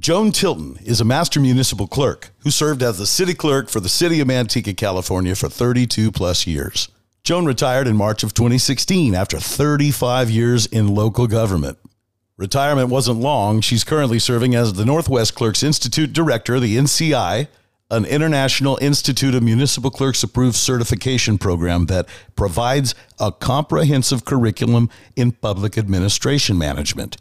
Joan Tilton is a master municipal clerk who served as the city clerk for the city of Manteca, California for 32 plus years. Joan retired in March of 2016 after 35 years in local government. Retirement wasn't long. She's currently serving as the Northwest Clerks Institute Director, the NCI, an International Institute of Municipal Clerks approved certification program that provides a comprehensive curriculum in public administration management.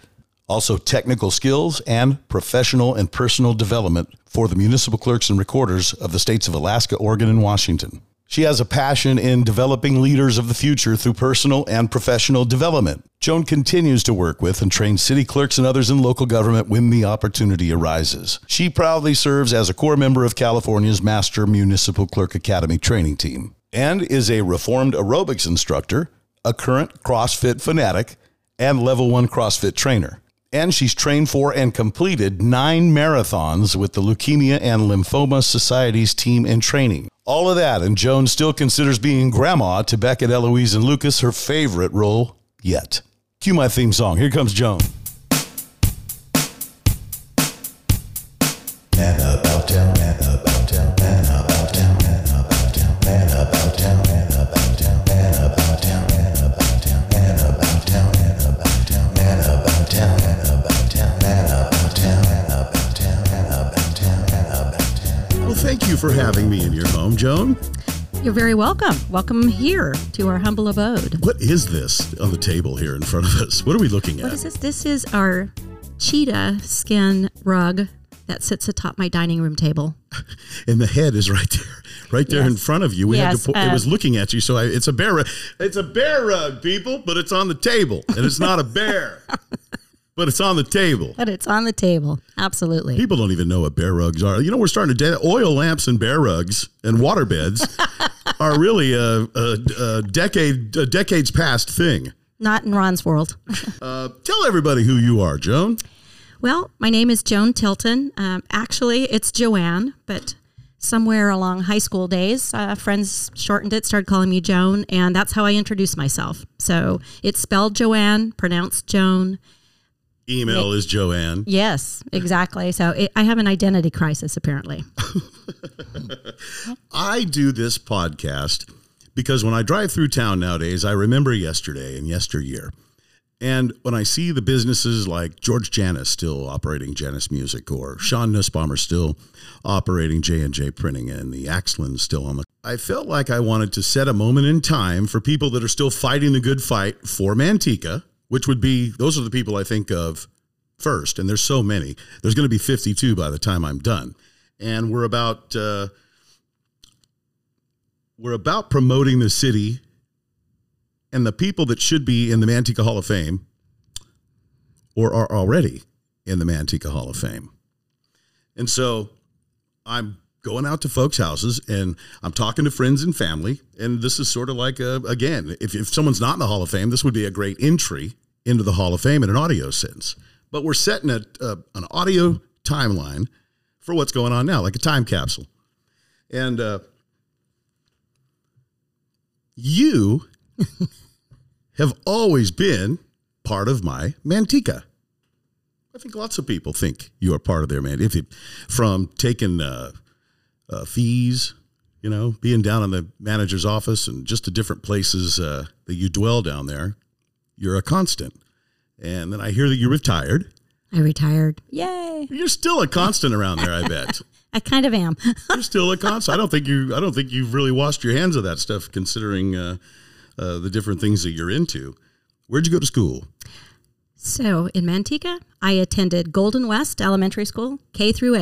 Also, technical skills and professional and personal development for the municipal clerks and recorders of the states of Alaska, Oregon, and Washington. She has a passion in developing leaders of the future through personal and professional development. Joan continues to work with and train city clerks and others in local government when the opportunity arises. She proudly serves as a core member of California's Master Municipal Clerk Academy training team and is a reformed aerobics instructor, a current CrossFit fanatic, and level one CrossFit trainer. And she's trained for and completed nine marathons with the Leukemia and Lymphoma Society's team in training. All of that, and Joan still considers being grandma to Beckett, Eloise, and Lucas her favorite role yet. Cue my theme song. Here comes Joan. Man about for having me in your home, Joan. You're very welcome. Welcome here to our humble abode. What is this on the table here in front of us? What are we looking at? What is this? This is our cheetah skin rug that sits atop my dining room table. and the head is right there, right there Yes. in front of you. We had Yes, to. Po- it uh, was looking at you, so I, it's a bear. rug. It's a bear rug, people, but it's on the table, and it's not a bear, but it's on the table. But it's on the table. Absolutely. People don't even know what bear rugs are. You know, we're starting to de- oil lamps and bear rugs and water beds are really a, a, a decade, a decades past thing. Not in Ron's world. Uh, tell everybody who you are, Joan. well, my name is Joan Tilton. Um, actually, it's Joann, but somewhere along high school days, uh, friends shortened it, started calling me Joan, and that's how I introduce myself. So it's spelled Joann, pronounced Joan. Email is Joann. Yes, exactly. So it, I have an identity crisis, apparently. I do this podcast because when I drive through town nowadays, I remember yesterday and yesteryear. And when I see the businesses like George Janis still operating Janis Music or Sean Nussbaumer still operating J&J Printing and the Axland still on the I felt like I wanted to set a moment in time for people that are still fighting the good fight for Manteca, which would be those are the people I think of first and there's so many. There's going to be 52 by the time I'm done. And we're about uh, we're about promoting the city and the people that should be in the Manteca Hall of Fame or are already in the Manteca Hall of Fame. And so I'm going out to folks' houses and I'm talking to friends and family. And this is sort of like, a, again, if, if someone's not in the Hall of Fame, this would be a great entry into the Hall of Fame in an audio sense. But we're setting a, a, an audio timeline for what's going on now, like a time capsule. And uh, you have always been part of my Manteca. I think lots of people think you are part of their man. If it, from taking uh, uh, fees, you know, being down in the manager's office and just the different places uh, that you dwell down there, you're a constant. And then I hear that you retired. I retired. Yay. You're still a constant around there, I bet. I kind of am. You're still a constant. I don't think you. I don't think you've really washed your hands of that stuff, considering uh, uh, the different things that you're into. Where'd you go to school? So in Manteca, I attended Golden West Elementary School, K through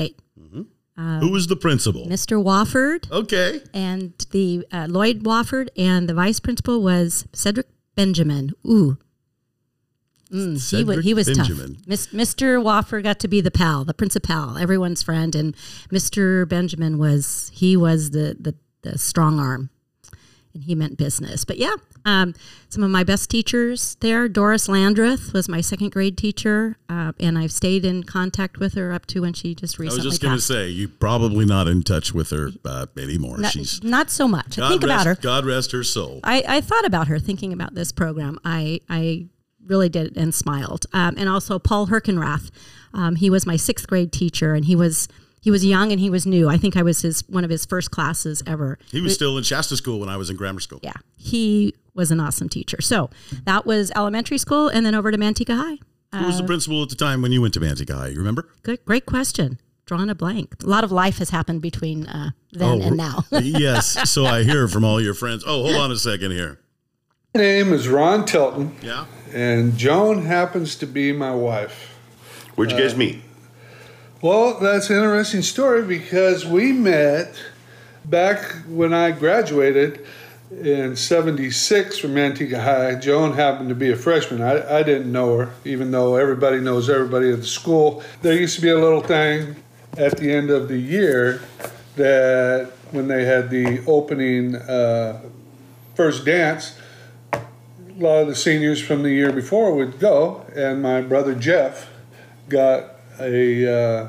8. Who was the principal? Mr. Wofford Okay. and the uh, Lloyd Wofford, and the vice principal was Cedric Benjamin. Ooh. Mm, he, wa- he was Benjamin. tough. Mis- Mr. Wofford got to be the pal, the principal, everyone's friend, and Mr. Benjamin was he was the the, the strong arm, and he meant business. But yeah, um, some of my best teachers there. Doris Landreth was my second grade teacher, uh, and I've stayed in contact with her up to when she just recently. I was just going to say you're probably not in touch with her uh, anymore. Not, She's not so much. God Think rest, about her. God rest her soul. I, I thought about her thinking about this program. I I really did and smiled. Um, and also Paul Herkenrath. Um, he was my sixth grade teacher, and he was he was young and he was new. I think I was his one of his first classes ever. He was still in Shasta School when I was in grammar school. Yeah, he was an awesome teacher. So that was elementary school, and then over to Manteca High. Who was the principal at the time when you went to Manteca High? You remember? Good, great question. Drawing a blank. A lot of life has happened between uh, then and now. yes. So I hear from all your friends. Oh, hold on a second here. My name is Ron Tilton, Yeah. and Joan happens to be my wife. Where'd you guys meet? Well, that's an interesting story because we met back when I graduated in 76 from Manteca High. Joan happened to be a freshman. I, I didn't know her, even though everybody knows everybody at the school. There used to be a little thing at the end of the year that when they had the opening uh, first dance, a lot of the seniors from the year before would go, and my brother Jeff got a uh,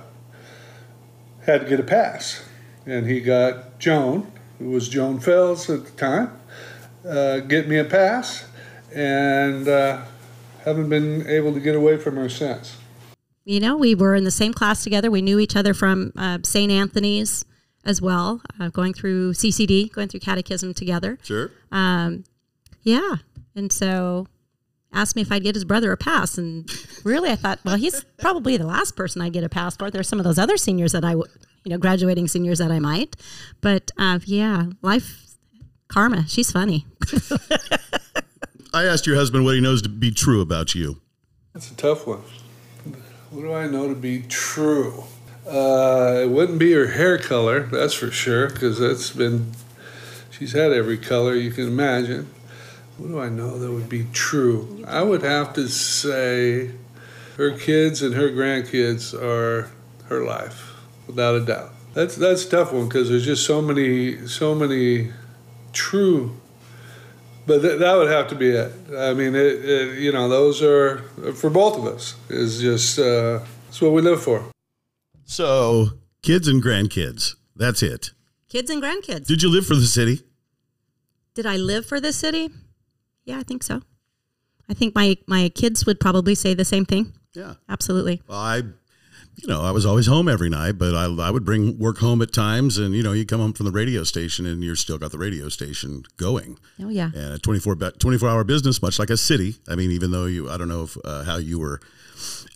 had to get a pass, and he got Joan, who was Joan Fells at the time, uh, get me a pass, and uh, haven't been able to get away from her since. You know, we were in the same class together. We knew each other from uh, St. Anthony's as well, uh, going through CCD, going through catechism together. Sure. Um, yeah, and so asked me if I'd get his brother a pass, and really, I thought, well, he's probably the last person I'd get a pass for. There's some of those other seniors that I, w- you know, graduating seniors that I might, but uh, yeah, life, karma. She's funny. I asked your husband what he knows to be true about you. That's a tough one. What do I know to be true? Uh, it wouldn't be her hair color, that's for sure, because that's been, she's had every color you can imagine. What do I know that would be true? I would have to say her kids and her grandkids are her life, without a doubt. That's that's a tough one because there's just so many so many true. But th- that would have to be it. I mean, it, it, you know, those are for both of us. Is just uh, it's what we live for. So, kids and grandkids. That's it. Kids and grandkids. Did you live for the city? Did I live for this city? Yeah, I think so. I think my my kids would probably say the same thing. Yeah. Absolutely. Well, I, you know, I was always home every night, but I, I would bring work home at times, and you know, you come home from the radio station, and you're still got the radio station going, Oh yeah. and a 24 be- 24 hour business, much like a city. I mean, even though you, I don't know if, uh, how you were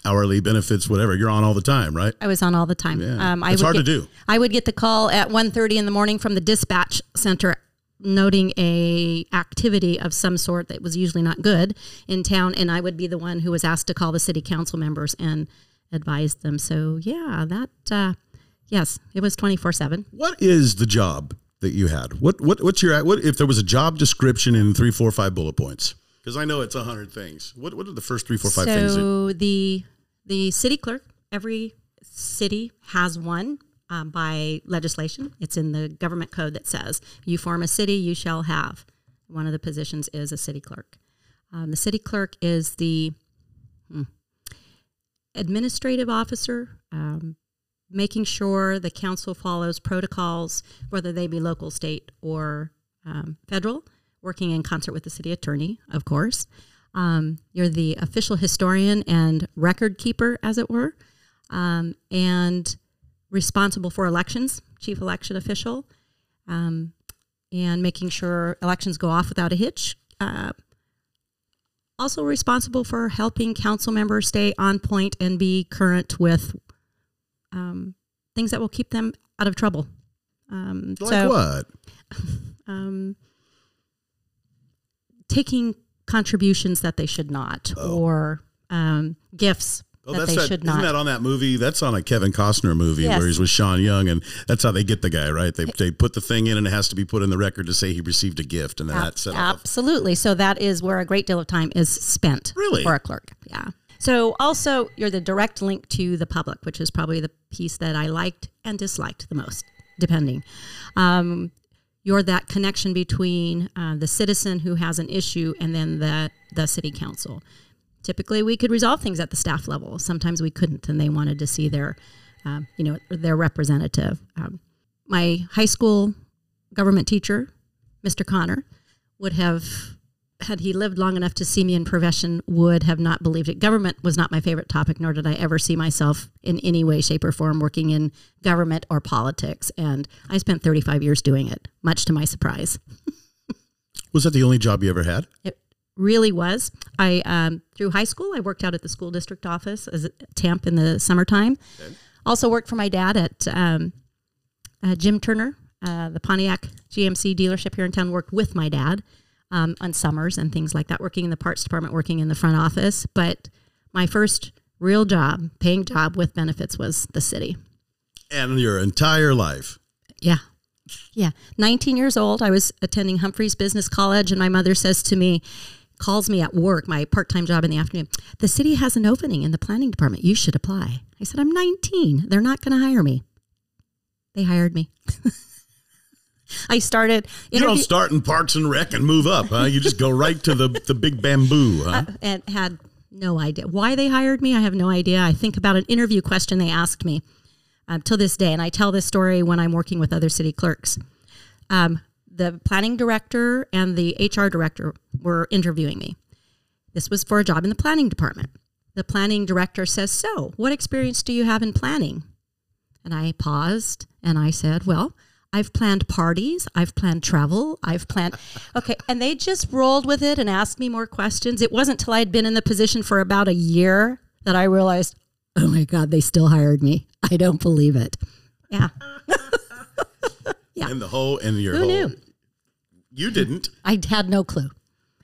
hourly benefits, whatever, you're on all the time, right? I was on all the time. Yeah. Um, I It's would hard to do. I would get the call at 1.30 in the morning from the dispatch center noting a activity of some sort that was usually not good in town and I would be the one who was asked to call the city council members and advise them. So yeah, that uh, yes, it was 24/7. What is the job that you had? What what what's your what if there was a job description in three, four, five bullet points? Because I know it's a hundred things. What what are the first three, four, five things? That, So the the city clerk, every city has one um, by legislation. It's in the government code that says you form a city, you shall have. One of the positions is a city clerk. Um, the city clerk is the hmm, administrative officer, um, making sure the council follows protocols, whether they be local, state, or um, federal, working in concert with the city attorney, of course. Um, you're the official historian and record keeper, as it were, um, and responsible for elections, chief election official, um, and making sure elections go off without a hitch. Uh, also responsible for helping council members stay on point and be current with um, things that will keep them out of trouble. Um, like so, what? um, taking contributions that they should not, or um, gifts Oh, that that's they that. should Isn't not. that on that movie? That's on a Kevin Costner movie Yes. where he's with Sean Young, and that's how they get the guy, right? They they put the thing in, and it has to be put in the record to say he received a gift, and then Ab- that off. Absolutely. So that is where a great deal of time is spent Really? for a clerk. Yeah. So also you're the direct link to the public, which is probably the piece that I liked and disliked the most, depending. Um, you're that connection between uh, the citizen who has an issue and then the the city council. Typically, we could resolve things at the staff level. Sometimes we couldn't, and they wanted to see their, um, you know, their representative. Um, my high school government teacher, Mr. Connor, would have had he lived long enough to see me in profession, would have not believed it. Government was not my favorite topic, nor did I ever see myself in any way, shape, or form working in government or politics. And I spent 35 years doing it, much to my surprise. Was that the only job you ever had? It really was. I um, through high school, I worked out at the school district office as a temp in the summertime. Also worked for my dad at um, uh, Jim Turner, uh, the Pontiac GMC dealership here in town. Worked with my dad um, on summers and things like that. Working in the parts department, working in the front office. But my first real job, paying job with benefits, was the city. And your entire life. Yeah. Yeah. 19 years old. I was attending Humphreys Business College, and my mother says to me, calls me at work, my part time job in the afternoon. The city has an opening in the planning department. You should apply. I said, I'm 19. They're not going to hire me. They hired me. I started. You don't start in Parks and Rec and move up, huh? You just go right to the, the big bamboo, huh? and had no idea why they hired me. I have no idea. I think about an interview question they asked me um, till this day, and I tell this story when I'm working with other city clerks. Um, the planning director and the HR director were interviewing me. This was for a job in the planning department. The planning director says, So, what experience do you have in planning? And I paused and I said, Well, I've planned parties, I've planned travel, I've planned. Okay. And they just rolled with it and asked me more questions. It wasn't till I'd been in the position for about a year that I realized, Oh my God, they still hired me. I don't believe it. Yeah. yeah. and the whole, and your Who whole. knew? You didn't. I had no clue.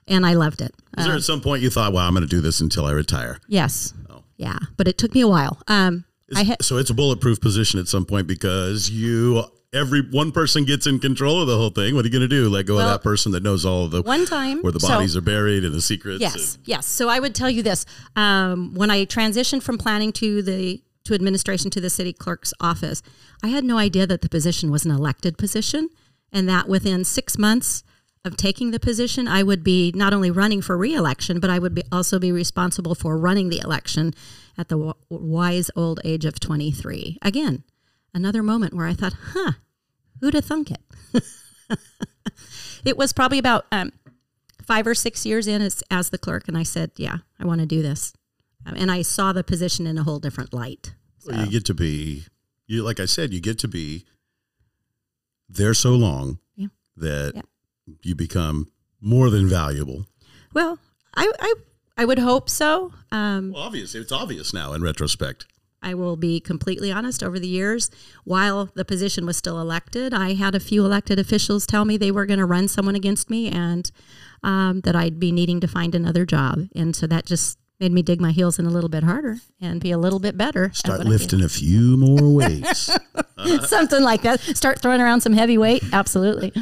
And I loved it. Is there at some point you thought, well, I'm going to do this until I retire? Yes. Oh. Yeah. But it took me a while. Um, I had. So it's a bulletproof position at some point because you, every one person gets in control of the whole thing. What are you going to do? Let go Well, of that person that knows all of the one time- where the so- bodies are buried and the secrets. Yes, and- yes. So I would tell you this: um, when I transitioned from planning to the to administration to the city clerk's office, I had no idea that the position was an elected position, and that within six months of taking the position, I would be not only running for reelection, but I would be also be responsible for running the election at the w- wise old age of twenty three. Again, another moment where I thought, "Huh, who'd have thunk it?" it was probably about um, five or six years in as, as the clerk, and I said, "Yeah, I want to do this," Um, and I saw the position in a whole different light. Well, you get to be, you like I said, you get to be there so long Yeah. that Yeah. you become more than valuable. Well, I I, I would hope so. Um, Well, obviously, it's obvious now in retrospect. I will be completely honest. Over the years, while the position was still elected, I had a few elected officials tell me they were going to run someone against me, and um, that I'd be needing to find another job, and so that just made me dig my heels in a little bit harder and be a little bit better. Start what I do. lifting a few more weights. something like that. Start throwing around some heavy weight. Absolutely.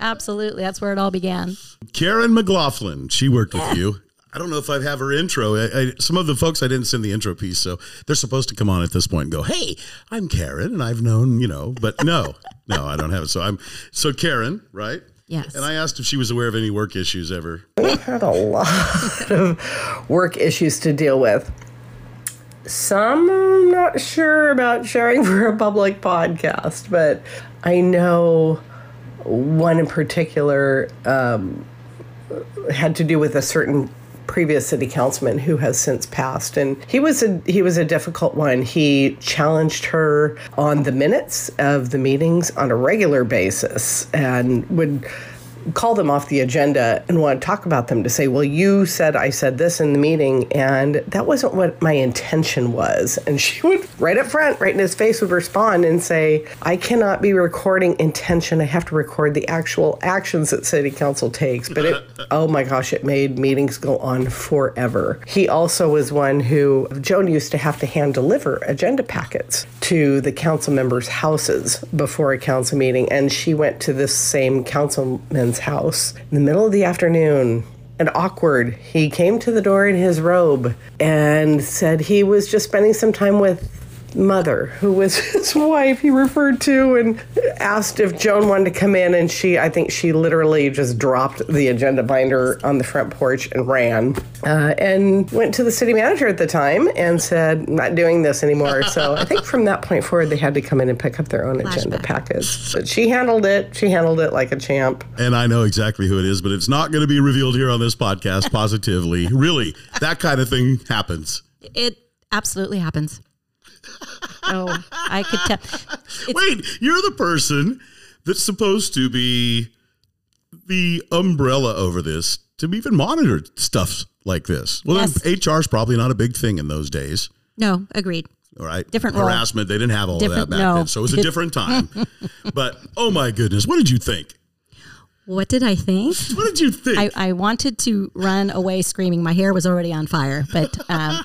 Absolutely. That's where it all began. Karen McLaughlin, she worked with you. I don't know if I have her intro. I, I, some of the folks I didn't send the intro piece, so they're supposed to come on at this point and go, "Hey, I'm Karen, and I've known you know," but no, no, I don't have it. So I'm so Karen, right? Yes. And I asked if she was aware of any work issues ever. Had a lot of work issues to deal with. Some I'm not sure about sharing for a public podcast, but I know one in particular um, had to do with a certain previous city councilman who has since passed and he was a he was a difficult one he challenged her on the minutes of the meetings on a regular basis and would call them off the agenda and want to talk about them to say, well, you said I said this in the meeting, and that wasn't what my intention was. And she would, right up front, right in his face, would respond and say, I cannot be recording intention. I have to record the actual actions that city council takes. But it, oh my gosh, it made meetings go on forever. He also was one who, Joan used to have to hand deliver agenda packets to the council members' houses before a council meeting. And she went to this same councilman's house in the middle of the afternoon and awkward. He came to the door in his robe and said he was just spending some time with mother, who was his wife, he referred to and asked if Joan wanted to come in. And she, I think she literally just dropped the agenda binder on the front porch and ran uh, and went to the city manager at the time and said, not doing this anymore. So I think from that point forward, they had to come in and pick up their own agenda Flashback. package. But she handled it. She handled it like a champ. And I know exactly who it is, but it's not going to be revealed here on this podcast positively. really, that kind of thing happens. It absolutely happens. Oh, I could tell. It's, Wait, you're the person that's supposed to be the umbrella over this to even monitor stuff like this. Well, Yes. HR is probably not a big thing in those days. no, agreed. All right. Different role. harassment. They didn't have all of that back no. then. So it was a different time. but oh my goodness, what did you think? What did I think? What did you think? I, I wanted to run away screaming. My hair was already on fire, but um,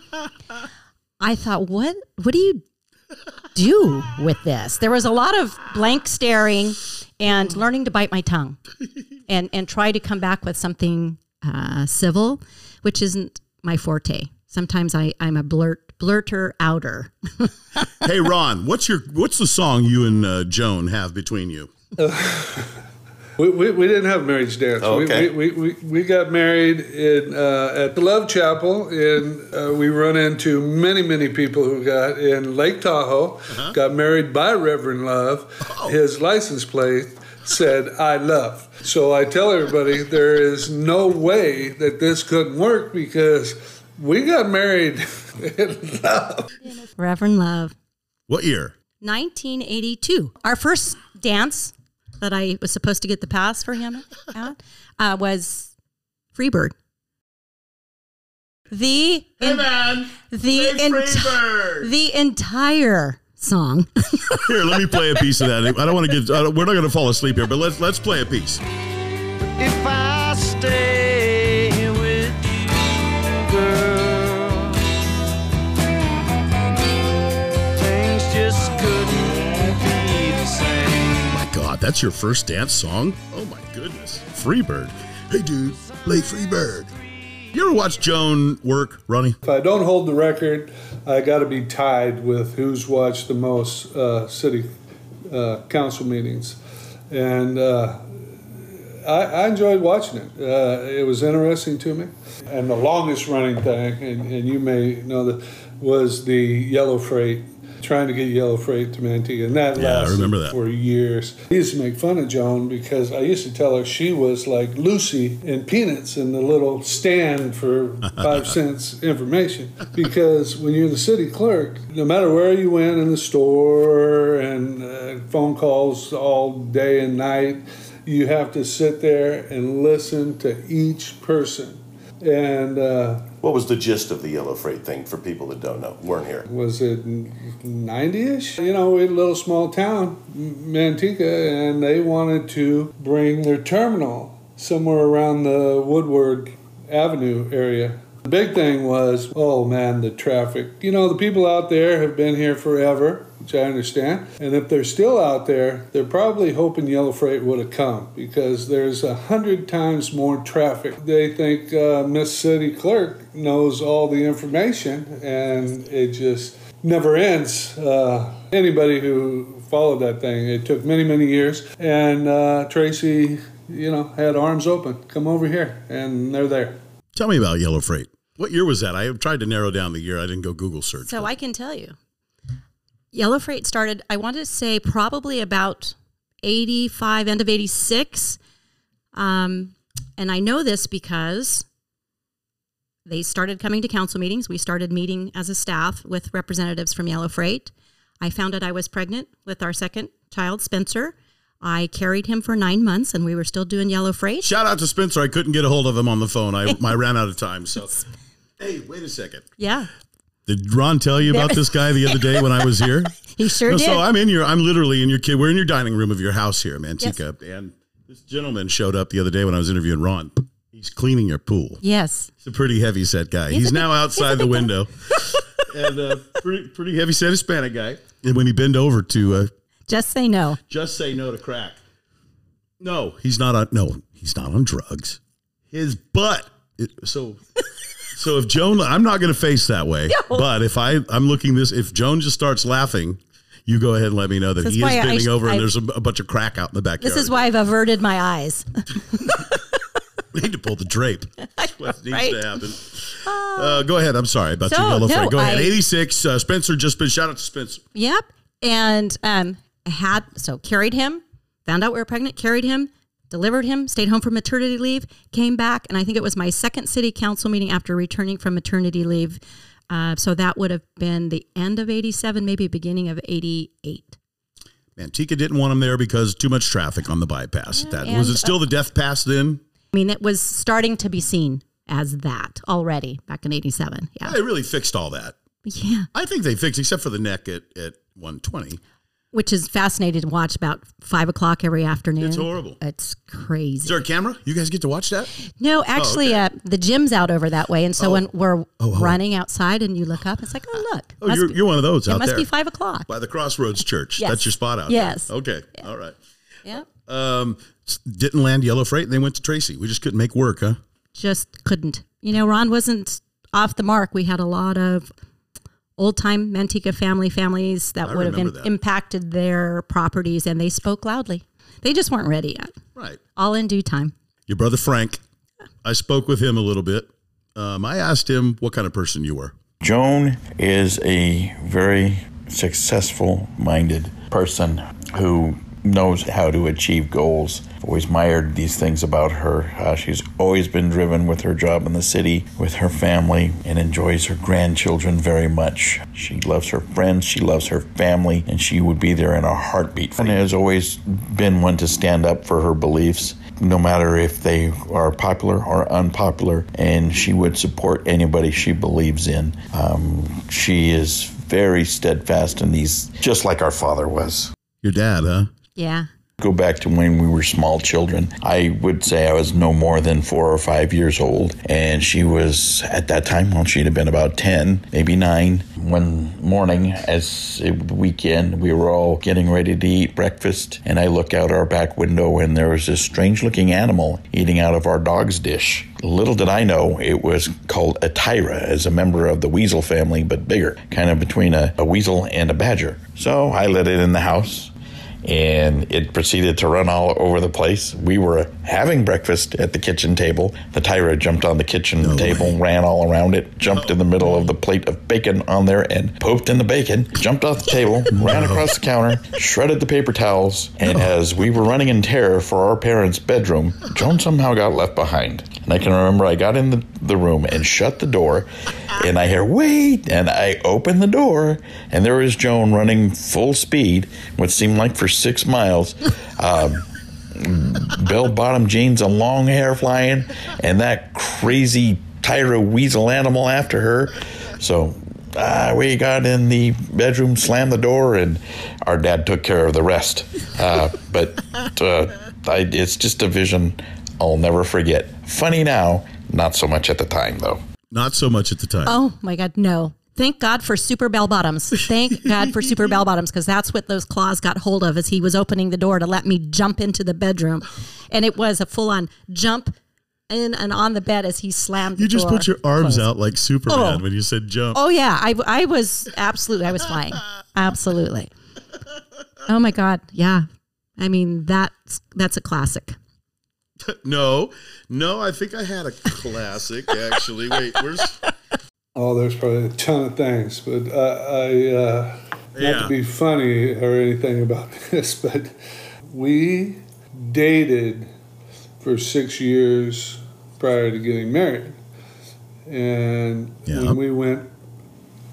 I thought, what what do you do with this? There was a lot of blank staring and learning to bite my tongue, and and try to come back with something uh, civil, which isn't my forte. Sometimes I I'm a blurt blurter outer. hey Ron, what's your what's the song you and uh, Joan have between you? We, we, we didn't have a marriage dance. Oh, okay. We, we, we, we got married in uh, at the Love Chapel, and uh, we run into many, many people who got in Lake Tahoe, got married by Reverend Love. His license plate said, I love. So I tell everybody there is no way that this couldn't work because we got married in love. Reverend Love. What year? 1982. Our first dance that I was supposed to get the pass for him at uh, was Freebird. The man, the enti- the entire song. Here, let me play a piece of that. I don't want to get. I don't, we're not going to fall asleep here, but let's let's play a piece. If I that's your first dance song? Oh my goodness, Freebird. Hey, dude, play Freebird. You ever watch Joan work, Ronnie? If I don't hold the record, I got to be tied with who's watched the most uh, city uh, council meetings, and uh, I, I enjoyed watching it. Uh, it was interesting to me. And the longest running thing, and, and you may know that, was the Yellow Freight. Trying to get Yellow Freight to Manteca, and that Yeah, I lasted remember that. for years. I used to make fun of Joan because I used to tell her she was like Lucy in Peanuts in the little stand for five cents information. Because when you're the city clerk, no matter where you went in the store and uh, phone calls all day and night, you have to sit there and listen to each person. And uh, What was the gist of the Yellow Freight thing for people that don't know, weren't here? was it 90-ish you know a little small town manteca and they wanted to bring their terminal somewhere around the woodward avenue area. The big thing was oh man the traffic. You know the people out there have been here forever which i understand and if they're still out there they're probably hoping yellow freight would have come because there's a hundred times more traffic. They think uh, miss city clerk knows all the information and it just never ends. Uh, anybody who followed that thing, it took many, many years. And uh, Tracy, you know, had arms open. Come over here, and they're there. Tell me about Yellow Freight. What year was that? I have tried to narrow down the year. I didn't go Google search. So I can tell you. Yellow Freight started, I want to say probably about 85, end of 86. Um, and I know this because they started coming to council meetings. We started meeting as a staff with representatives from Yellow Freight. I found out I was pregnant with our second child, Spencer. I carried him for nine months and we were still doing Yellow Freight. Shout out to Spencer. I couldn't get a hold of him on the phone. I, I ran out of time. So, hey, wait a second. Yeah, Did Ron tell you about this guy the other day when I was here? he sure No, did. so I'm in your, I'm literally in your kid. We're in your dining room of your house here, Manteca, and this gentleman showed up the other day when I was interviewing Ron. He's cleaning your pool. yes. He's a pretty heavy set guy. He's, He's a big- now outside the window, and uh, pretty pretty heavy set Hispanic guy. And when he bend over to uh, Just say no. just say no to crack, no, he's not on. No, he's not on drugs. His butt. It, so So if Joan, I'm not going to face that way, No. but if I, I'm looking this, if Joan just starts laughing, you go ahead and let me know that This he is why I bending sh- over and there's a, a bunch of crack out in the backyard. This is why I've averted my eyes. we need to pull the drape. That's what needs right? to happen. Uh, go ahead. I'm sorry about So, your yellow no, friend. Go ahead. I- 86. Uh, Spencer just been shout out to Spencer. Yep. And um, had so carried him, found out we were pregnant, carried him, delivered him, stayed home from maternity leave, came back, and I think it was my second city council meeting after returning from maternity leave. Uh, so that would have been the end of '87, maybe beginning of '88. Manteca didn't want him there because too much traffic on the bypass. That was it. Still the death pass then? I mean, it was starting to be seen as that already back in '87. Yeah, They really fixed all that. yeah. I think they fixed, except for the neck at, at 120. Which is fascinating to watch about five o'clock every afternoon. It's horrible. It's crazy. Is there a camera? You guys get to watch that? No, actually, uh, the gym's out over that way, and so when we're oh. running outside and you look up, it's like, oh look, Oh, you're, be- you're one of those it must there be five o'clock. by the Crossroads Church. Yes. That's your spot out Yes. there. Okay. All right. Yeah, Um, didn't land yellow freight, and they went to Tracy. We just couldn't make work, huh? just couldn't. You know, Ron wasn't off the mark. We had a lot of old time Manteca family families that I would have in, that. impacted their properties, and they spoke loudly. They just weren't ready yet. Right. All in due time. Your brother Frank. I spoke with him a little bit. Um, I asked him what kind of person you were. Joan is a very successful minded person who knows how to achieve goals. I've always admired these things about her. Uh, she's always been driven with her job in the city, with her family, and enjoys her grandchildren very much. She loves her friends, she loves her family, and she would be there in a heartbeat. And has always been one to stand up for her beliefs no matter if they are popular or unpopular, and she would support anybody she believes in. Um, she is very steadfast in these, just like our father was. Your dad, huh? Yeah. Go back to when we were small children. I would say I was no more than four or five years old, and she was at that time, well, she'd have been about 10, maybe nine. One morning, as a weekend, we were all getting ready to eat breakfast, and I look out our back window, and there was this strange looking animal eating out of our dog's dish. Little did I know it was called a tayra, as a member of the weasel family, but bigger, kind of between a, a weasel and a badger. So I let it in the house and it proceeded to run all over the place. We were having breakfast at the kitchen table. The Tayra jumped on the kitchen table, ran all around it, jumped in the middle of the plate of bacon on there, and poked in the bacon, jumped off the table, ran across the counter, shredded the paper towels, and as we were running in terror for our parents' bedroom, Joan somehow got left behind. And I can remember I got in the, the room and shut the door, and I hear, wait, and I open the door, and there was Joan running full speed, what seemed like for six miles. Um, bell bottom jeans and long hair flying, and that crazy Tayra weasel animal after her. So uh, we got in the bedroom, slammed the door, and our dad took care of the rest. Uh, but uh, I, it's just a vision I'll never forget. Funny now, not so much at the time, though. Not so much at the time. Oh my God, no. Thank God for super bell bottoms. Thank God for super bell bottoms because that's what those claws got hold of as he was opening the door to let me jump into the bedroom. And it was a full on jump in and on the bed as he slammed the you just put your arms closed. out like Superman Oh. when you said jump. Oh yeah, I, I was absolutely I was flying. Absolutely. Oh my God, yeah. I mean that's that's a classic. No, no, I think I had a classic actually. Wait, where's? Oh, there's probably a ton of things, but uh, I, uh, not Yeah. to be funny or anything about this, but we dated for six years prior to getting married. And Yeah. when we went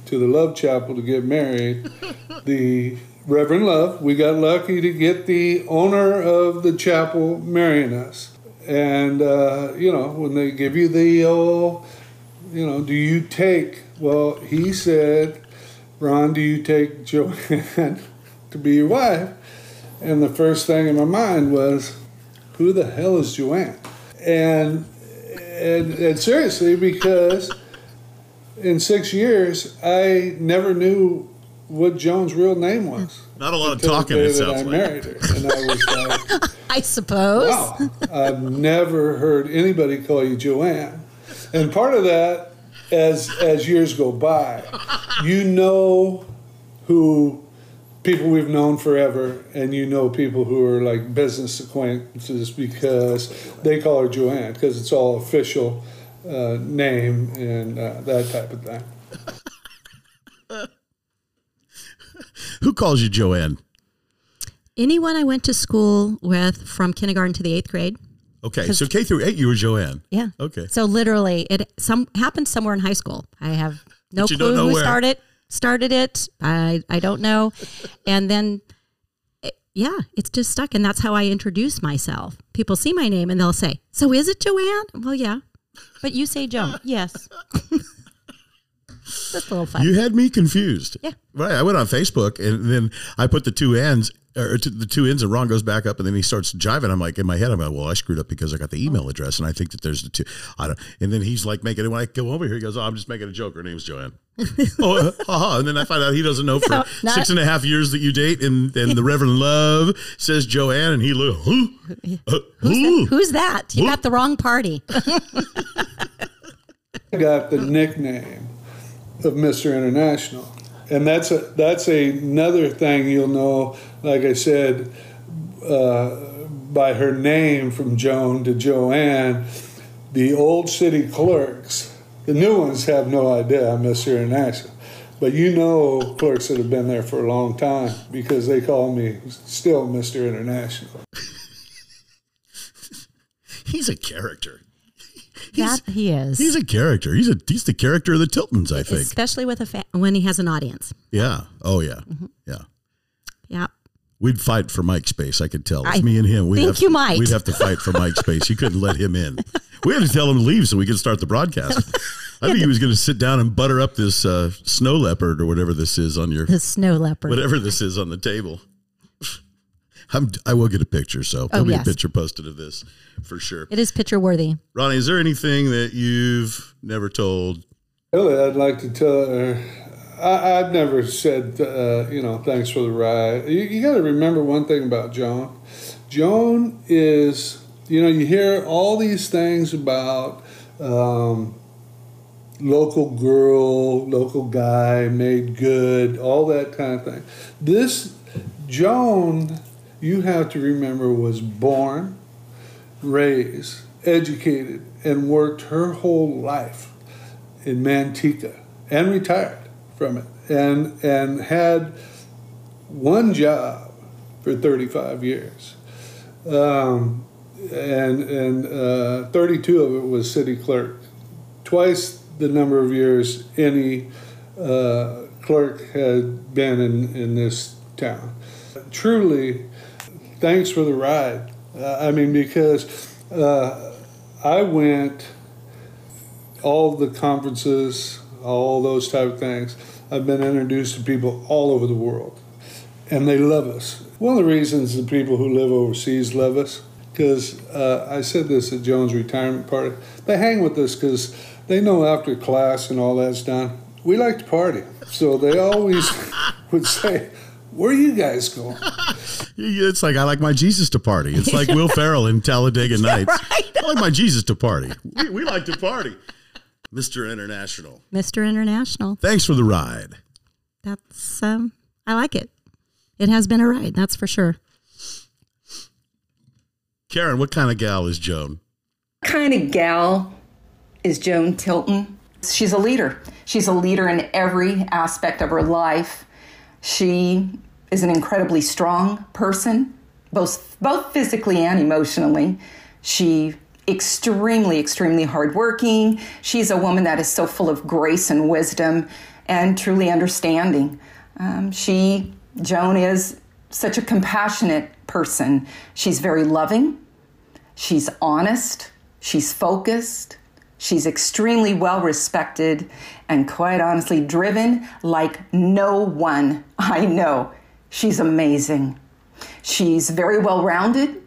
to the Love Chapel to get married, the Reverend Love, we got lucky to get the owner of the chapel marrying us. And, uh, you know, when they give you the old, you know, do you take, well, he said, Ron, do you take Joann to be your wife? And the first thing in my mind was, who the hell is Joann? And, and, and seriously, because in six years, I never knew what Joan's real name was. Not a lot of talking. It that I sounds like. married her. And I was like, I suppose. Wow, I've never heard anybody call you Joann. And part of that as as years go by. You know who people we've known forever, and you know people who are like business acquaintances because they call her Joann because it's all official uh, name and uh, that type of thing. Who calls you Joann? Anyone I went to school with from kindergarten to the eighth grade. Okay, so K through eight, you were Joann. Yeah. Okay. So literally, it some happened somewhere in high school. I have no But you don't clue who where. started started it. I I don't know. and then, it- yeah, it's just stuck, and that's how I introduce myself. People see my name and they'll say, "So is it Joann?" Well, yeah, but you say Joan. yes. Just a little fun. You had me confused. Yeah. Right. I went on Facebook and then I put the two ends or t- the two ends and Ron goes back up and then he starts jiving. I'm like in my head, I'm like, well, I screwed up because I got the email address and I think that there's the two. I don't. And then he's like making it when I go over here. He goes, oh, I'm just making a joke. Her name's Joann. oh, uh, haha. And then I find out he doesn't know for No, not- six and a half years that you date. And and the Reverend Love says Joann and he look, who? Uh, who? Who's that? You got the wrong party. I got the nickname of Mr. International. And that's a that's another thing you'll know, like I said, uh, by her name from Joan to Joann. The old city clerks, the new ones have no idea I'm Mr. International. But you know clerks that have been there for a long time because they call me still Mr. International. He's a character. That he is. He's a character. He's a he's the character of the Tiltons, I think. Especially with a fa- when he has an audience. Yeah. Oh yeah. Mm-hmm. Yeah. Yeah. We'd fight for mic's space. I could tell. It's I me and him. We'd think have, you might. We'd have to fight for mic's space. You couldn't let him in. We had to tell him to leave so we could start the broadcast. I think he was going to sit down and butter up this uh, snow leopard or whatever this is on your The snow leopard. whatever this is on the table. I'm, I will get a picture, so there'll be Oh, yes. a picture posted of this for sure. It is picture worthy. Ronnie, is there anything that you've never told? Really, I'd like to tell her. I, I've never said, uh, you know, thanks for the ride. You, you got to remember one thing about Joan. Joan is, you know, you hear all these things about um, local girl, local guy, made good, all that kind of thing. This Joan, you have to remember, was born, raised, educated, and worked her whole life in Manteca and retired from it and and had one job for 35 years. Um, and and uh, 32 of it was city clerk. Twice the number of years any uh, clerk had been in, in this town. Truly thanks for the ride uh, I mean because uh, I went all the conferences, all those type of things. I've been introduced to people all over the world, and they love us. One of the reasons the people who live overseas love us, because uh, I said this at Joan's retirement party, they hang with us because they know after class and all that's done, we like to party. So they always would say, "Where are you guys going?" It's like I like my Jesus to party. It's like Will Ferrell in Talladega Nights. I like my Jesus to party. We, we like to party. Mr. International. Mr. International. Thanks for the ride. That's um I like it. It has been a ride, that's for sure. Karen, what kind of gal is Joan? kind of gal is Joan Tilton. She's a leader. She's a leader in every aspect of her life. She is an incredibly strong person, both both physically and emotionally. She extremely extremely hardworking. She's a woman that is so full of grace and wisdom and truly understanding. Um, she Joan is such a compassionate person. She's very loving. She's honest, she's focused, she's extremely well respected, and quite honestly, driven like no one I know. She's amazing. She's very well rounded.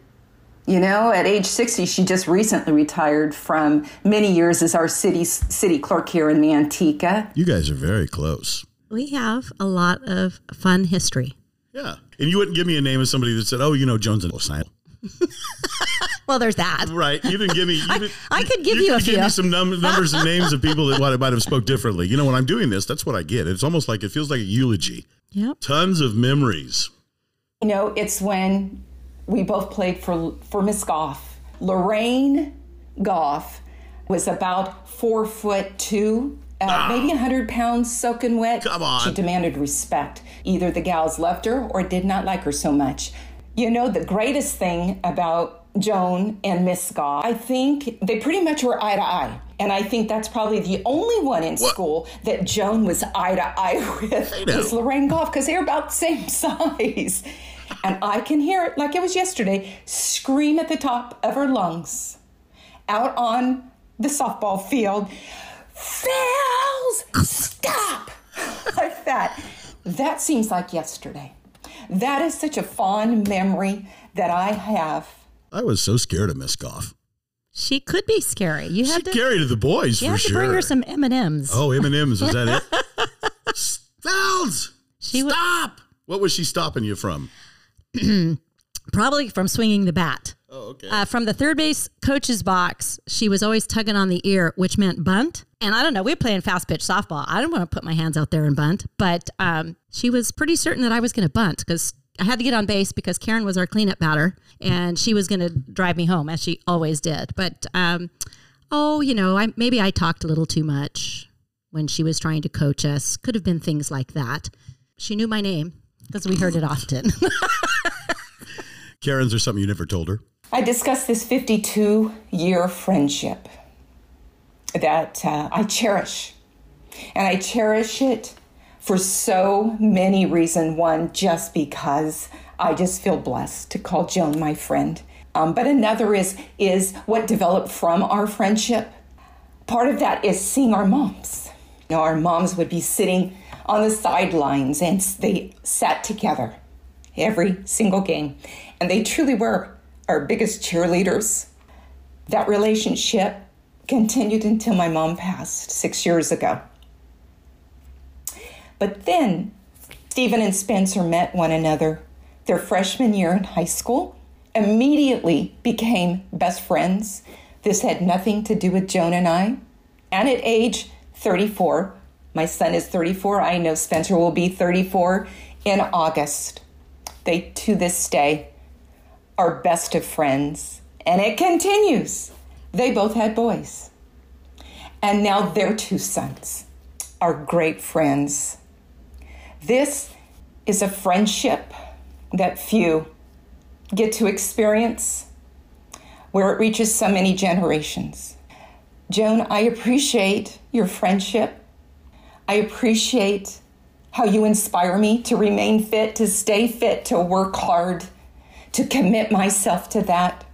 You know, at age 60, she just recently retired from many years as our city, city clerk here in Manteca. You guys are very close. We have a lot of fun history. Yeah. And you wouldn't give me a name of somebody that said, oh, you know, Jones and Los Angeles. well, there's that. Right. You didn't give me. You didn't, I could give you could a give few. me some num- numbers and names of people that might, might have spoke differently. You know, when I'm doing this, that's what I get. It's almost like it feels like a eulogy. Yep. Tons of memories. You know, it's when we both played for for Miss Goff. Lorraine Goff was about four foot two, uh, maybe a hundred pounds soaking wet. Come on. She demanded respect. Either the gals loved her or did not like her so much. You know, the greatest thing about Joan and Miss Goff, I think they pretty much were eye to eye. And I think that's probably the only one in school that Joan was eye to eye with was Lorraine Goff because they're about the same size. And I can hear it like it was yesterday scream at the top of her lungs out on the softball field Fels, stop! like that. That seems like yesterday. That is such a fond memory that I have. I was so scared of Miss Goff. She could be scary. You She had to, carried to the boys you for had to sure. bring her some M and M's. oh, M and M's. Was that it? Fells, She wa- stop. what was she stopping you from? Probably from swinging the bat. Oh, okay. Uh, from the third base coach's box, she was always tugging on the ear, which meant bunt. And I don't know, we were playing fast pitch softball. I didn't want to put my hands out there and bunt, but um, she was pretty certain that I was going to bunt because I had to get on base because Karen was our cleanup batter and she was going to drive me home as she always did. But um, oh, you know, I maybe I talked a little too much when she was trying to coach us. Could have been things like that. She knew my name because we heard it often. Karen's there something you never told her? I discussed this 52 year friendship that uh, I cherish. And I cherish it for so many reasons. One, just because I just feel blessed to call Joan my friend. Um, but another is, is what developed from our friendship. Part of that is seeing our moms. You know, our moms would be sitting on the sidelines and they sat together every single game. And they truly were our biggest cheerleaders. That relationship continued until my mom passed six years ago. But then Stephen and Spencer met one another their freshman year in high school, immediately became best friends. This had nothing to do with Joan and I. And at age 34, my son is 34, I know Spencer will be 34 in August. They, to this day, are best of friends. And it continues. They both had boys. And now their two sons are great friends. This is a friendship that few get to experience where it reaches so many generations. Joan, I appreciate your friendship. I appreciate how you inspire me to remain fit, to stay fit, to work hard, to commit myself to that.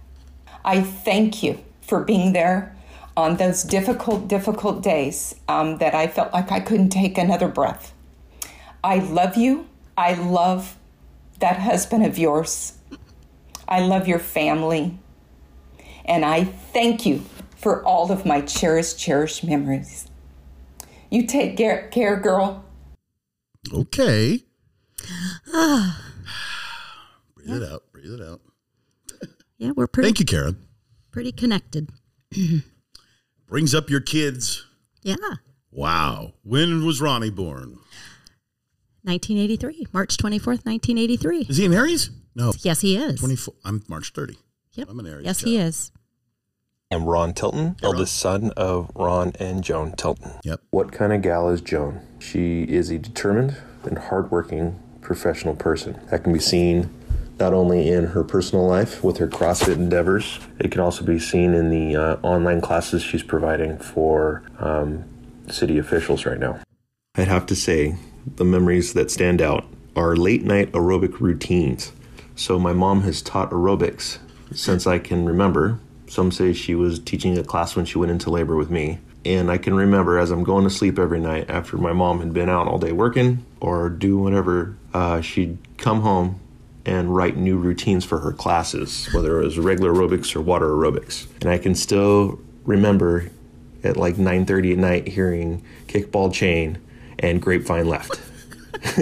I thank you for being there on those difficult, difficult days um, that I felt like I couldn't take another breath. I love you. I love that husband of yours. I love your family. And I thank you for all of my cherished, cherished memories. You take care, care girl. Okay. breathe it out. Breathe it out. yeah, we're pretty Thank you, Karen. Pretty connected. Brings up your kids. Yeah. Wow. When was Ronnie born? 1983, March 24th, 1983. Is he an Aries? No. Yes, he is. 24. I'm March 30. Yep. I'm an Aries. Yes, child. he is. I'm Ron Tilton, eldest son of Ron and Joan Tilton. Yep. What kind of gal is Joan? She is a determined and hardworking professional person. That can be seen not only in her personal life with her CrossFit endeavors, it can also be seen in the uh, online classes she's providing for um, city officials right now. I'd have to say the memories that stand out are late night aerobic routines. So, my mom has taught aerobics since I can remember. Some say she was teaching a class when she went into labor with me. And I can remember as I'm going to sleep every night after my mom had been out all day working or do whatever, uh, she'd come home and write new routines for her classes, whether it was regular aerobics or water aerobics. And I can still remember at like 9:30 at night hearing kickball change and grapevine left.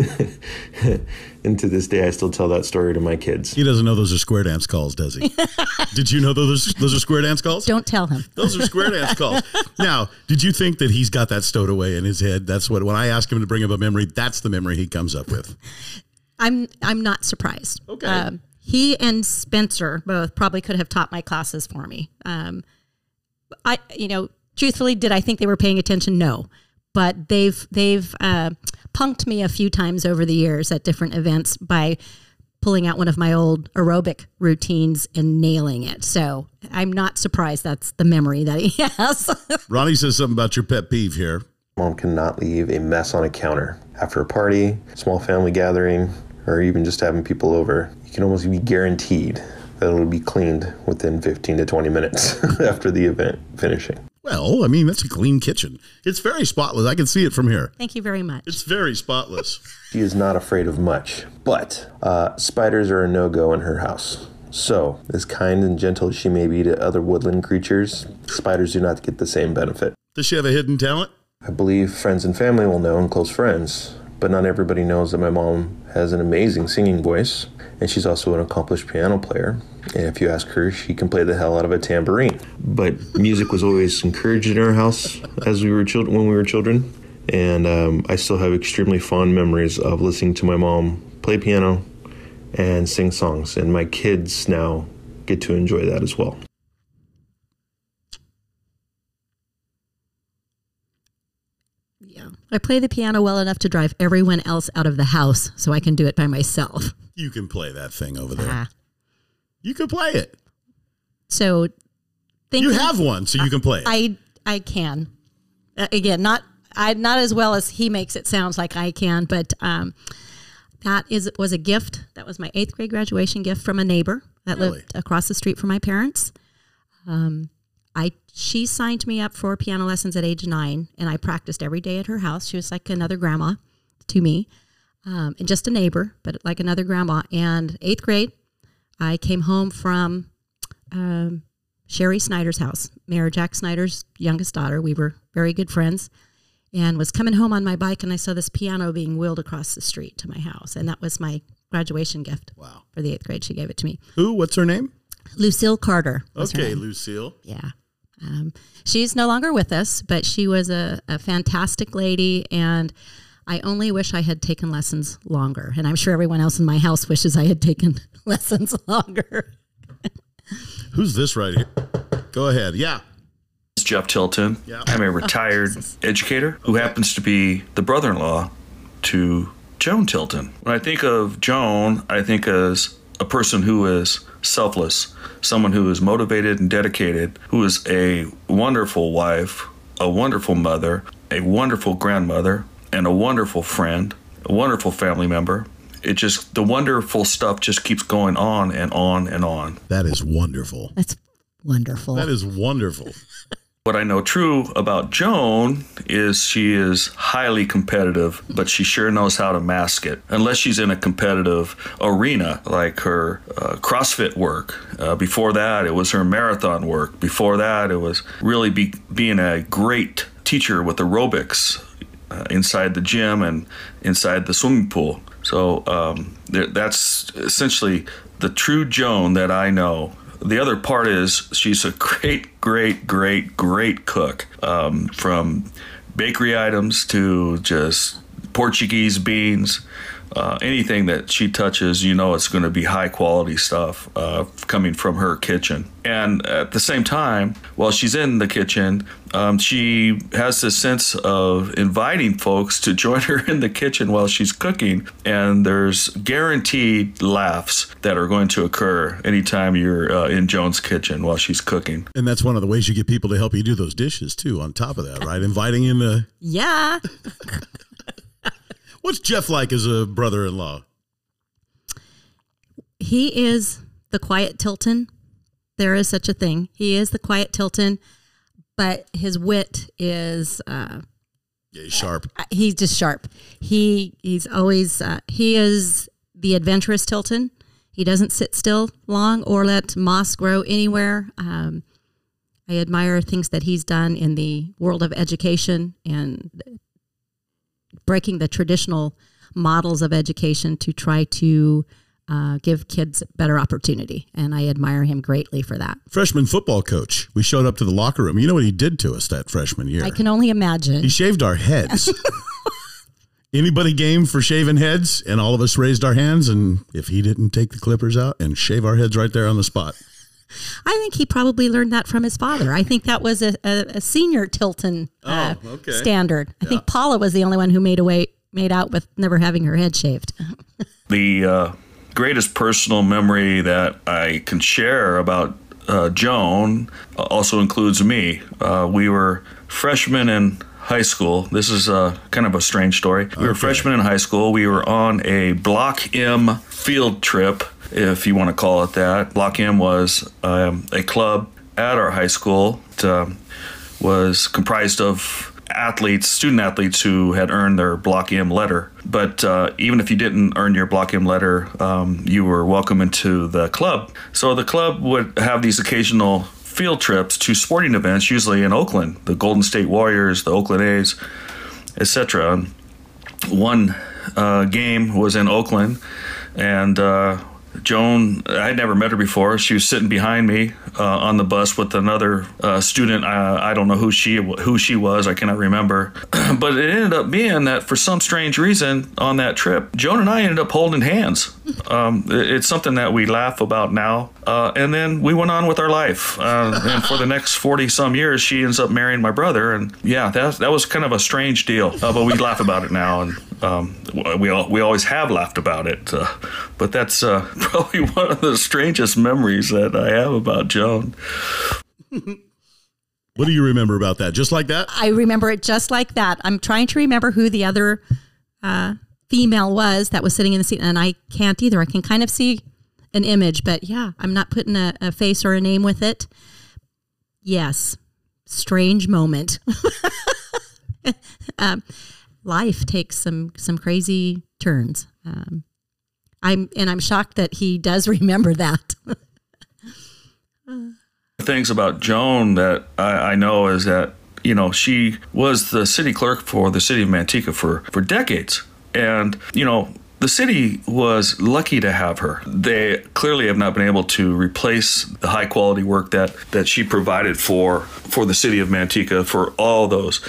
and to this day, I still tell that story to my kids. He doesn't know those are square dance calls, does he? did you know those those are square dance calls? Don't tell him. Those are square dance calls. Now, did you think that he's got that stowed away in his head? That's what when I ask him to bring up a memory, that's the memory he comes up with. I'm I'm not surprised. Okay. Um, he and Spencer both probably could have taught my classes for me. Um, I you know truthfully, did I think they were paying attention? No, but they've they've uh, punked me a few times over the years at different events by pulling out one of my old aerobic routines and nailing it. So I'm not surprised that's the memory that he has. Ronnie says something about your pet peeve here. Mom cannot leave a mess on a counter. After a party, small family gathering, or even just having people over, you can almost be guaranteed that it'll be cleaned within 15 to 20 minutes after the event finishing. Well, I mean, that's a clean kitchen. It's very spotless. I can see it from here. Thank you very much. It's very spotless. She is not afraid of much, but uh, spiders are a no go in her house. So, as kind and gentle as she may be to other woodland creatures, spiders do not get the same benefit. Does she have a hidden talent? I believe friends and family will know and close friends, but not everybody knows that my mom has an amazing singing voice, and she's also an accomplished piano player. And if you ask her, she can play the hell out of a tambourine. But music was always encouraged in our house as we were children when we were children, and um, I still have extremely fond memories of listening to my mom play piano and sing songs, and my kids now get to enjoy that as well. yeah. I play the piano well enough to drive everyone else out of the house so I can do it by myself. You can play that thing over there. Ah. You can play it. So thinking, You have one, so you can play it. I I can. Uh, again, not I not as well as he makes it sounds like I can, but um, that is was a gift. That was my eighth grade graduation gift from a neighbor that Really? lived across the street from my parents. Um, I she signed me up for piano lessons at age nine, and I practiced every day at her house. She was like another grandma to me, um, and just a neighbor, but like another grandma. And eighth grade, I came home from um, Sherry Snyder's house, Mayor Jack Snyder's youngest daughter. We were very good friends, and was coming home on my bike, and I saw this piano being wheeled across the street to my house, and that was my graduation gift. Wow. For the eighth grade, she gave it to me. Who? What's her name? Lucille Carter. Okay. Lucille. Yeah. Um, she's no longer with us, but she was a, a fantastic lady, and I only wish I had taken lessons longer. And I'm sure everyone else in my house wishes I had taken lessons longer. Who's this right here? Go ahead. Yeah. It's Jeff Tilton. Yeah. I'm a retired educator who happens to be the brother in law to Joan Tilton. When I think of Joan, I think as a person who is selfless, someone who is motivated and dedicated, who is a wonderful wife, a wonderful mother, a wonderful grandmother, and a wonderful friend, a wonderful family member. It just, the wonderful stuff just keeps going on and on and on. That is wonderful. That's wonderful. That is wonderful. What I know true about Joan is she is highly competitive, but she sure knows how to mask it. Unless she's in a competitive arena, like her uh, CrossFit work. Uh, before that, it was her marathon work. Before that, it was really be, being a great teacher with aerobics uh, inside the gym and inside the swimming pool. So um, th- that's essentially the true Joan that I know. The other part is she's a great, great, great, great cook. Um, from bakery items to just Portuguese beans, uh, anything that she touches, you know it's going to be high quality stuff uh, coming from her kitchen. And at the same time, while she's in the kitchen, um, she has this sense of inviting folks to join her in the kitchen while she's cooking. And there's guaranteed laughs that are going to occur anytime you're uh, in Joan's kitchen while she's cooking. And that's one of the ways you get people to help you do those dishes too. On top of that, right? Inviting in the. yeah. What's Jeff like as a brother-in-law? He is the quiet Tilton. There is such a thing. He is the quiet Tilton, but his wit is uh, Yeah, he's sharp. he's just sharp. He he's always uh, he is the adventurous Tilton. He doesn't sit still long or let moss grow anywhere. Um, I admire things that he's done in the world of education and breaking the traditional models of education to try to uh, give kids better opportunity. And I admire him greatly for that. Freshman football coach. We showed up to the locker room. You know what he did to us that freshman year? I can only imagine. He shaved our heads. Anybody game for shaving heads? And all of us raised our hands. And if he didn't take the clippers out and shave our heads right there on the spot, I think he probably learned that from his father. I think that was a, a, a senior Tilton uh, Oh, okay. standard. I think Paula was the only one who made away made out with never having her head shaved. The uh, greatest personal memory that I can share about uh, Joan uh, also includes me. Uh, we were freshmen in high school. This is uh, kind of a strange story. We were freshmen in high school. We were on a Block M field trip, if you want to call it that. Block M was um, a club at our high school. It, um, was comprised of athletes, student athletes who had earned their Block M letter. But uh, even if you didn't earn your Block M letter, um, you were welcome into the club. So the club would have these occasional field trips to sporting events, usually in Oakland, the Golden State Warriors, the Oakland A's, etc. One uh, game was in Oakland, and uh, Joan, I'd never met her before. She was sitting behind me uh, on the bus with another uh, student. I don't know who she who she was. I cannot remember. but it ended up being that for some strange reason on that trip, Joan and I ended up holding hands. Um, it- it's something that we laugh about now. Uh, and then we went on with our life. Uh, and for the next forty some years, she ends up marrying my brother. And yeah, that that was kind of a strange deal. Uh, but we laugh about it now, and um, we all, we always have laughed about it. Uh, but that's uh, probably one of the strangest memories that I have about Joan. what do you remember about that? Just like that? I remember it just like that. I'm trying to remember who the other uh, female was that was sitting in the seat, and I can't either. I can kind of see an image, but yeah, I'm not putting a, a face or a name with it. Yes, strange moment. um, life takes some some crazy turns. Um, I'm and I'm shocked that he does remember that. things about Joan that I, I know is that you know she was the city clerk for the city of Manteca for for decades, and you know the city was lucky to have her. They clearly have not been able to replace the high quality work that that she provided for for the city of Manteca for all those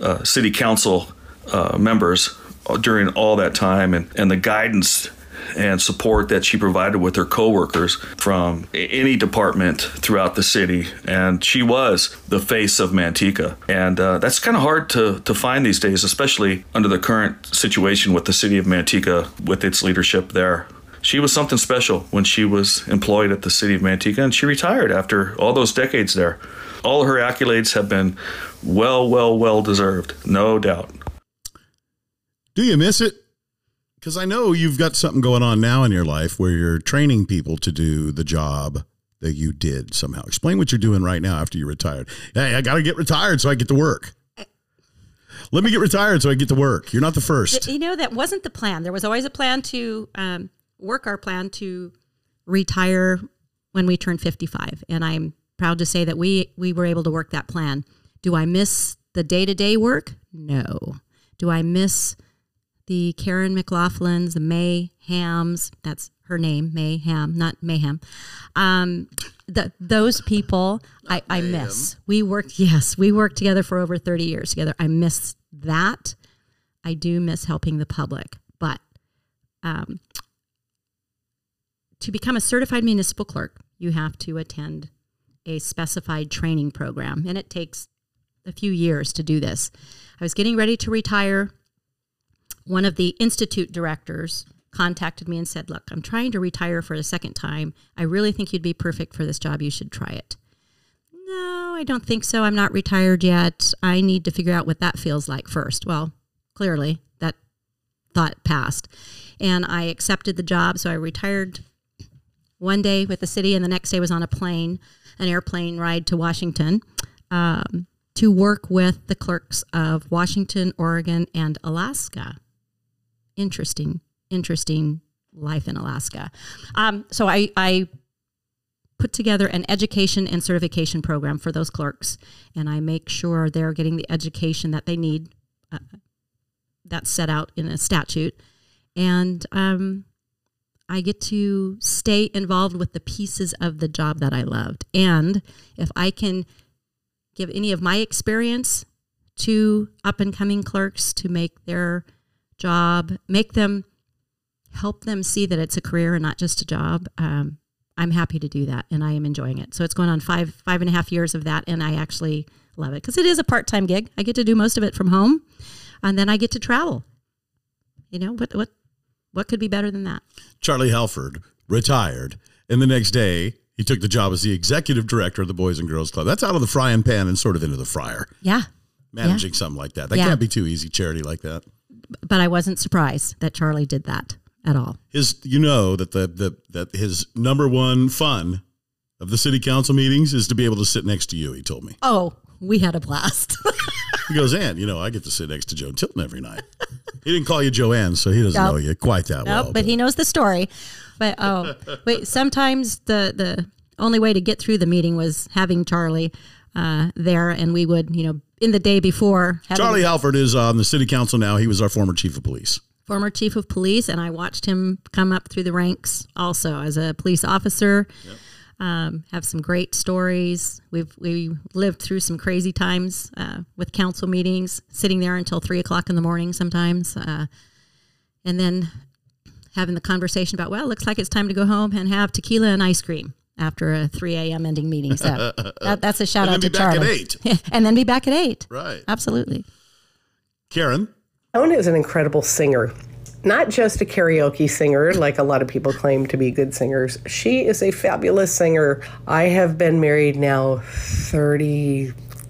uh, city council uh, members during all that time and, and the guidance and support that she provided with her coworkers from any department throughout the city. And she was the face of Manteca. And uh, that's kind of hard to, to find these days, especially under the current situation with the city of Manteca with its leadership there. She was something special when she was employed at the city of Manteca, and she retired after all those decades there. All her accolades have been well, well, well deserved, no doubt. Do you miss it? Because I know you've got something going on now in your life where you're training people to do the job that you did somehow. Explain what you're doing right now after you retired. Hey, I got to get retired so I get to work. Let me get retired so I get to work. You're not the first. You know, that wasn't the plan. There was always a plan to um, work our plan to retire when we turned 55. And I'm proud to say that we, we were able to work that plan. Do I miss the day to day work? No. Do I miss the Karen McLaughlin's, the May Hams? That's her name, May Ham, not Mayhem. Um, the, those people I, I miss. We worked, yes, we worked together for over 30 years together. I miss that. I do miss helping the public, but um, to become a certified municipal clerk, you have to attend a specified training program, and it takes a few years to do this. I was getting ready to retire. One of the institute directors contacted me and said, Look, I'm trying to retire for the second time. I really think you'd be perfect for this job. You should try it. No, I don't think so. I'm not retired yet. I need to figure out what that feels like first. Well, clearly that thought passed. And I accepted the job. So I retired one day with the city, and the next day was on a plane, an airplane ride to Washington um, to work with the clerks of Washington, Oregon, and Alaska. Interesting, interesting life in Alaska. Um, so I, I put together an education and certification program for those clerks, and I make sure they're getting the education that they need. Uh, that's set out in a statute and um, I get to stay involved with the pieces of the job that I loved. And if I can give any of my experience to up and coming clerks to make their job, make them help them see that it's a career and not just a job. Um, I'm happy to do that, and I am enjoying it. So it's going on five five and a half years of that, and I actually love it because it is a part time gig. I get to do most of it from home, and then I get to travel. You know what what what could be better than that? Charlie Halford retired, and the next day he took the job as the executive director of the Boys and Girls Club. That's out of the frying pan and sort of into the fryer. Yeah, Managing something like that. That Yeah. can't be too easy, charity like that. but I wasn't surprised that Charlie did that at all. His you know that the, the that his number one fun of the city council meetings is to be able to sit next to you, he told me. Oh, we had a blast. He goes, and you know, I get to sit next to Joan Tilton every night. He didn't call you Joann, so he doesn't Nope. know you quite that Nope, well. but he knows the story. But oh, wait, sometimes the the only way to get through the meeting was having Charlie uh, there, and we would, you know, in the day before. Charlie Halford is on the city council now. He was our former chief of police. former chief of police, and I watched him come up through the ranks also as a police officer. Um, have some great stories. We've we lived through some crazy times uh, with council meetings, sitting there until three o'clock in the morning sometimes, uh, and then having the conversation about well, looks like it's time to go home and have tequila and ice cream after a three a.m. ending meeting. So that, that's a shout And out then to be back at Charlie. and then be back at eight. Right. Absolutely. Karen, Joan is an incredible singer. Not just a karaoke singer, like a lot of people claim to be good singers. She is a fabulous singer. I have been married now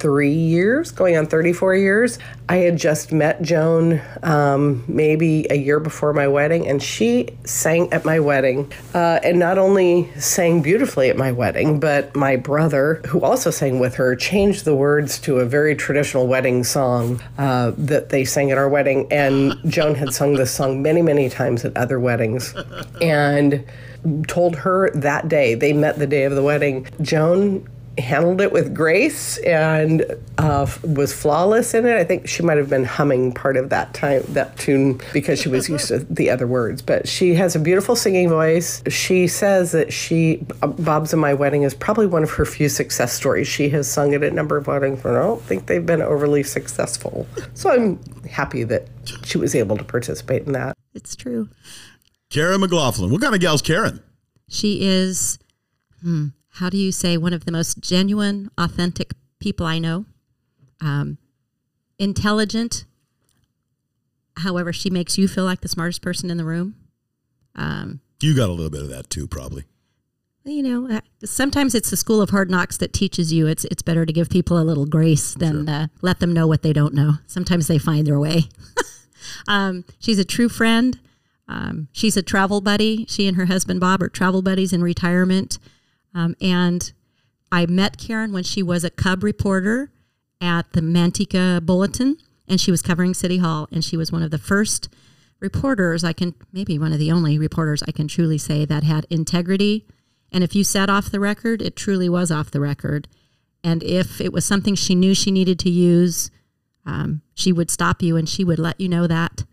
33 years, going on 34 years. I had just met Joan um, maybe a year before my wedding, and she sang at my wedding. Uh, and not only sang beautifully at my wedding, but my brother, who also sang with her, changed the words to a very traditional wedding song uh, that they sang at our wedding. And Joan had sung this song many, many times at other weddings. And told her that day, they met the day of the wedding, Joan handled it with grace and uh, was flawless in it. I think she might have been humming part of that time, that tune, because she was used to the other words. But she has a beautiful singing voice. She says that she, uh, Bob's in My Wedding is probably one of her few success stories. She has sung it at a number of weddings, but I don't think they've been overly successful. So I'm happy that she was able to participate in that. It's true. Karen McLaughlin. What kind of gal's Karen? She is, hmm, how do you say, one of the most genuine, authentic people I know. Um, intelligent. However, she makes you feel like the smartest person in the room. Um, You got a little bit of that too, probably. you know, uh, sometimes it's the school of hard knocks that teaches you it's it's better to give people a little grace than uh, let them know what they don't know. Sometimes they find their way. um, she's a true friend. Um, she's a travel buddy. She and her husband Bob are travel buddies in retirement. Um, and I met Karen when she was a cub reporter at the Manteca Bulletin, and she was covering City Hall, and she was one of the first reporters I can maybe one of the only reporters I can truly say that had integrity. And if you said off the record, it truly was off the record. And if it was something she knew she needed to use, um, she would stop you and she would let you know that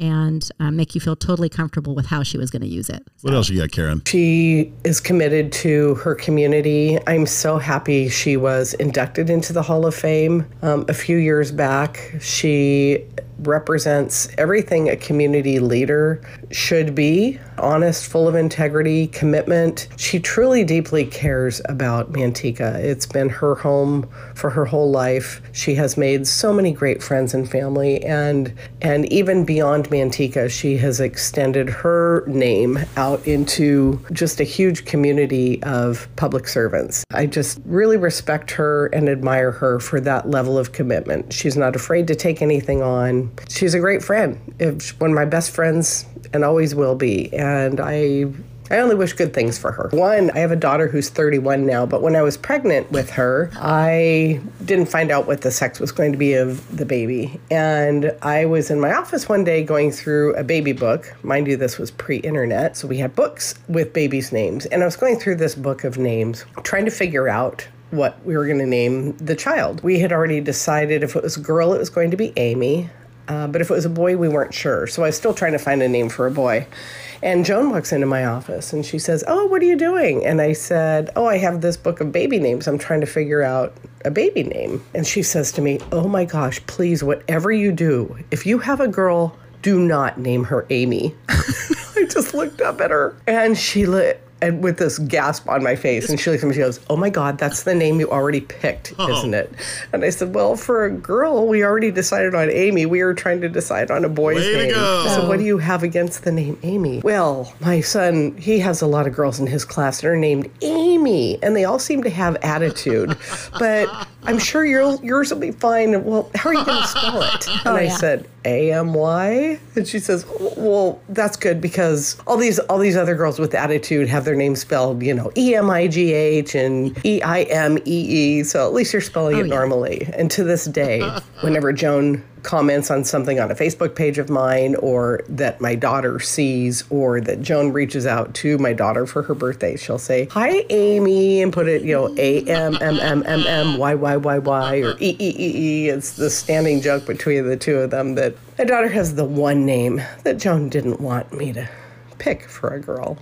and uh, make you feel totally comfortable with how she was going to use it. What else you got, Karen? She is committed to her community. I'm so happy she was inducted into the Hall of Fame um, a few years back. She represents everything a community leader should be honest, full of integrity, commitment. She truly deeply cares about Manteca. It's been her home for her whole life. She has made so many great friends and family and and even beyond Manteca, she has extended her name out into just a huge community of public servants. I just really respect her and admire her for that level of commitment. She's not afraid to take anything on. She's a great friend. If- One of my best friends and always will be. And I I only wish good things for her. One, I have a daughter who's 31 now, but when I was pregnant with her, I didn't find out what the sex was going to be of the baby. And I was in my office one day going through a baby book. Mind you, this was pre internet, so we had books with babies' names. And I was going through this book of names, trying to figure out what we were going to name the child. We had already decided if it was a girl, it was going to be Amy. Uh, but if it was a boy, we weren't sure. So I was still trying to find a name for a boy. And Joan walks into my office and she says, Oh, what are you doing? And I said, Oh, I have this book of baby names. I'm trying to figure out a baby name. And she says to me, Oh my gosh, please, whatever you do, if you have a girl, do not name her Amy. I just looked up at her and she lit and with this gasp on my face and she looks at me she goes oh my god that's the name you already picked oh. isn't it? And i said well for a girl we already decided on amy. We were trying to decide on a boy's Way name. so what do oh. you have against the name amy? Well my son he has a lot of girls in his class that are named amy and they all seem to have attitude. But i'm sure your, yours will be fine well how are you going to spell it oh, and Oh, i yeah. said a M Y, and she says, "Well, that's good because all these all these other girls with attitude have their names spelled, you know, E M I G H and E I M E E. So at least you're spelling oh, it yeah. normally." And to this day, whenever Joan comments on something on a Facebook page of mine, or that my daughter sees, or that Joan reaches out to my daughter for her birthday, she'll say, "Hi, Amy," and put it, you know, A M M M M M Y Y Y Y or E E E E. It's the standing joke between the two of them that my daughter has the one name that Joan didn't want me to pick for a girl.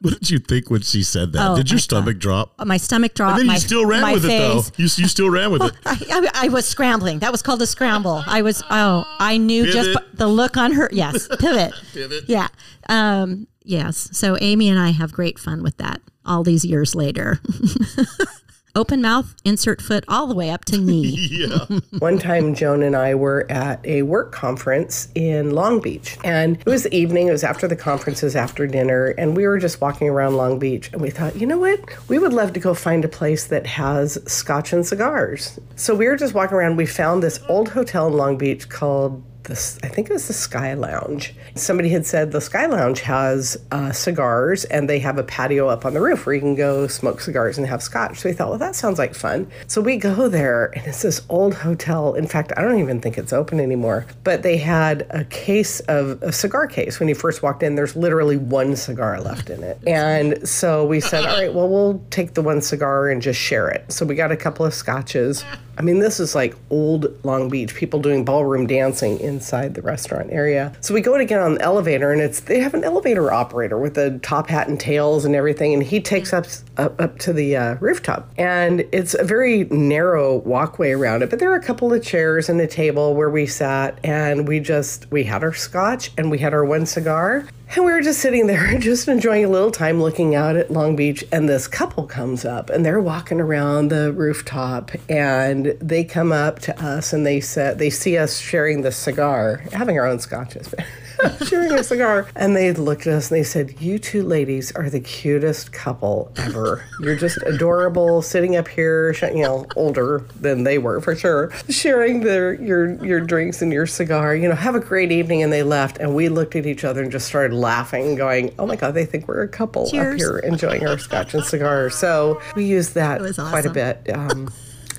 What did you think when she said that? Oh, did your my stomach drop? My stomach dropped. And then my, you still ran my with it though. You, you still ran with it. I, I, I was scrambling. That was called a scramble. I was, oh, I knew just Pivot. b- the look on her. Yes, pivot. Pivot. Yeah. Um, yes. So Amy and I have great fun with that all these years later. Open mouth, insert foot all the way up to knee. Yeah. One time, Joan and I were at a work conference in Long Beach, and it was the evening. It was after the conference, it was after dinner, and we were just walking around Long Beach, and we thought, you know what? We would love to go find a place that has scotch and cigars. So we were just walking around. We found this old hotel in Long Beach called this I think it was the Sky Lounge. Somebody had said the Sky Lounge has uh, cigars and they have a patio up on the roof where you can go smoke cigars and have scotch. So we thought, well, that sounds like fun. So we go there and it's this old hotel. In fact, I don't even think it's open anymore. But they had a case of a cigar case. When you first walked in, there's literally one cigar left in it. And so we said, all right, well, we'll take the one cigar and just share it. So we got a couple of scotches. I mean, this is like old Long Beach, people doing ballroom dancing inside the restaurant area. So we go to get on the elevator, and it's they have an elevator operator with a top hat and tails and everything, and he takes us up, up to the uh, rooftop. And it's a very narrow walkway around it, but there are a couple of chairs and a table where we sat, and we just we had our scotch and we had our one cigar. And we were just sitting there, just enjoying a little time looking out at Long Beach. And this couple comes up and they're walking around the rooftop and they come up to us and they said, they see us sharing the cigar, having our own scotches. sharing a cigar. And they looked at us and they said, You two ladies are the cutest couple ever. You're just adorable sitting up here, you know, older than they were for sure, sharing their your your drinks and your cigar. You know, have a great evening. And they left. And we looked at each other and just started laughing, going, Oh my God, they think we're a couple up here enjoying our scotch and cigars. So we used that was quite a bit. Um,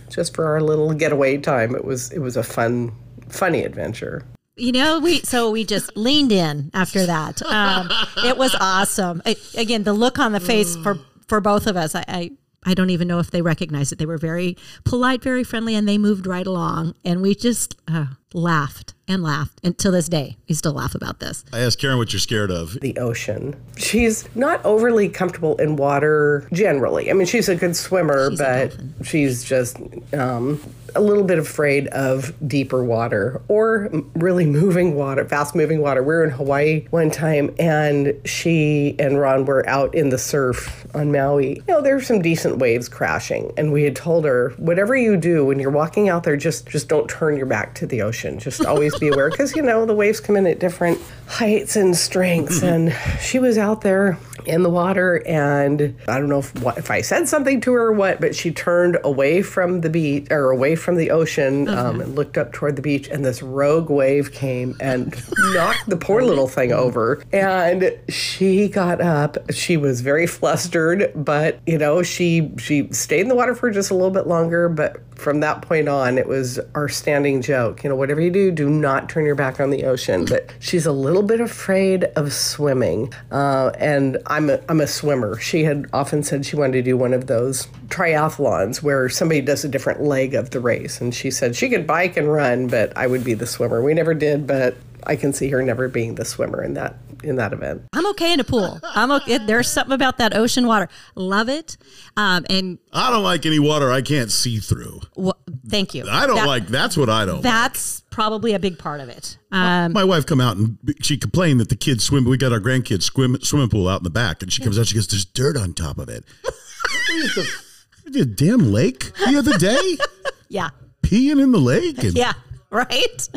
just for our little getaway time. It was it was a fun funny adventure. You know, we so we just leaned in after that. Um, it was awesome. I, again, the look on the face for for both of us. I, I I don't even know if they recognized it. They were very polite, very friendly, and they moved right along. And we just uh, laughed and laughed. And to this day, we still laugh about this. I asked Karen what you're scared of. the ocean. She's not overly comfortable in water generally. I mean, she's a good swimmer, She's but she's just um, a little bit afraid of deeper water or really moving water, fast moving water. We were in Hawaii one time and she and Ron were out in the surf on Maui. You know, there were some decent waves crashing and we had told her, whatever you do when you're walking out there, just just don't turn your back to the ocean. Just always be aware because you know the waves come in at different heights and strengths mm-hmm. and she was out there in the water and I don't know if, what, if I said something to her or what, but she turned away from the beach or away from the ocean um, and looked up toward the beach and this rogue wave came and knocked the poor little thing over and she got up. She was very flustered, but you know, she she stayed in the water for just a little bit longer, but from that point on it was our standing joke. You know, whatever you do, do not turn your back on the ocean. But she's a little bit afraid of swimming. Uh, and I'm a, I'm a swimmer. She had often said she wanted to do one of those triathlons where somebody does a different leg of the race. And she said she could bike and run, but I would be the swimmer. We never did, but I can see her never being the swimmer in that in that event. I'm okay in a pool. I'm okay. There's something about that ocean water. Love it. Um, and I don't like any water I can't see through. wh- thank you. I don't That- like. That's what I don't. That's probably a big part of it. Um, My wife come out and she complained that the kids swim. We got our grandkids swim swimming pool out in the back, and she comes out. She goes, "There's dirt on top of it." a damn lake the other day, yeah. peeing in the lake. And Yeah. Right.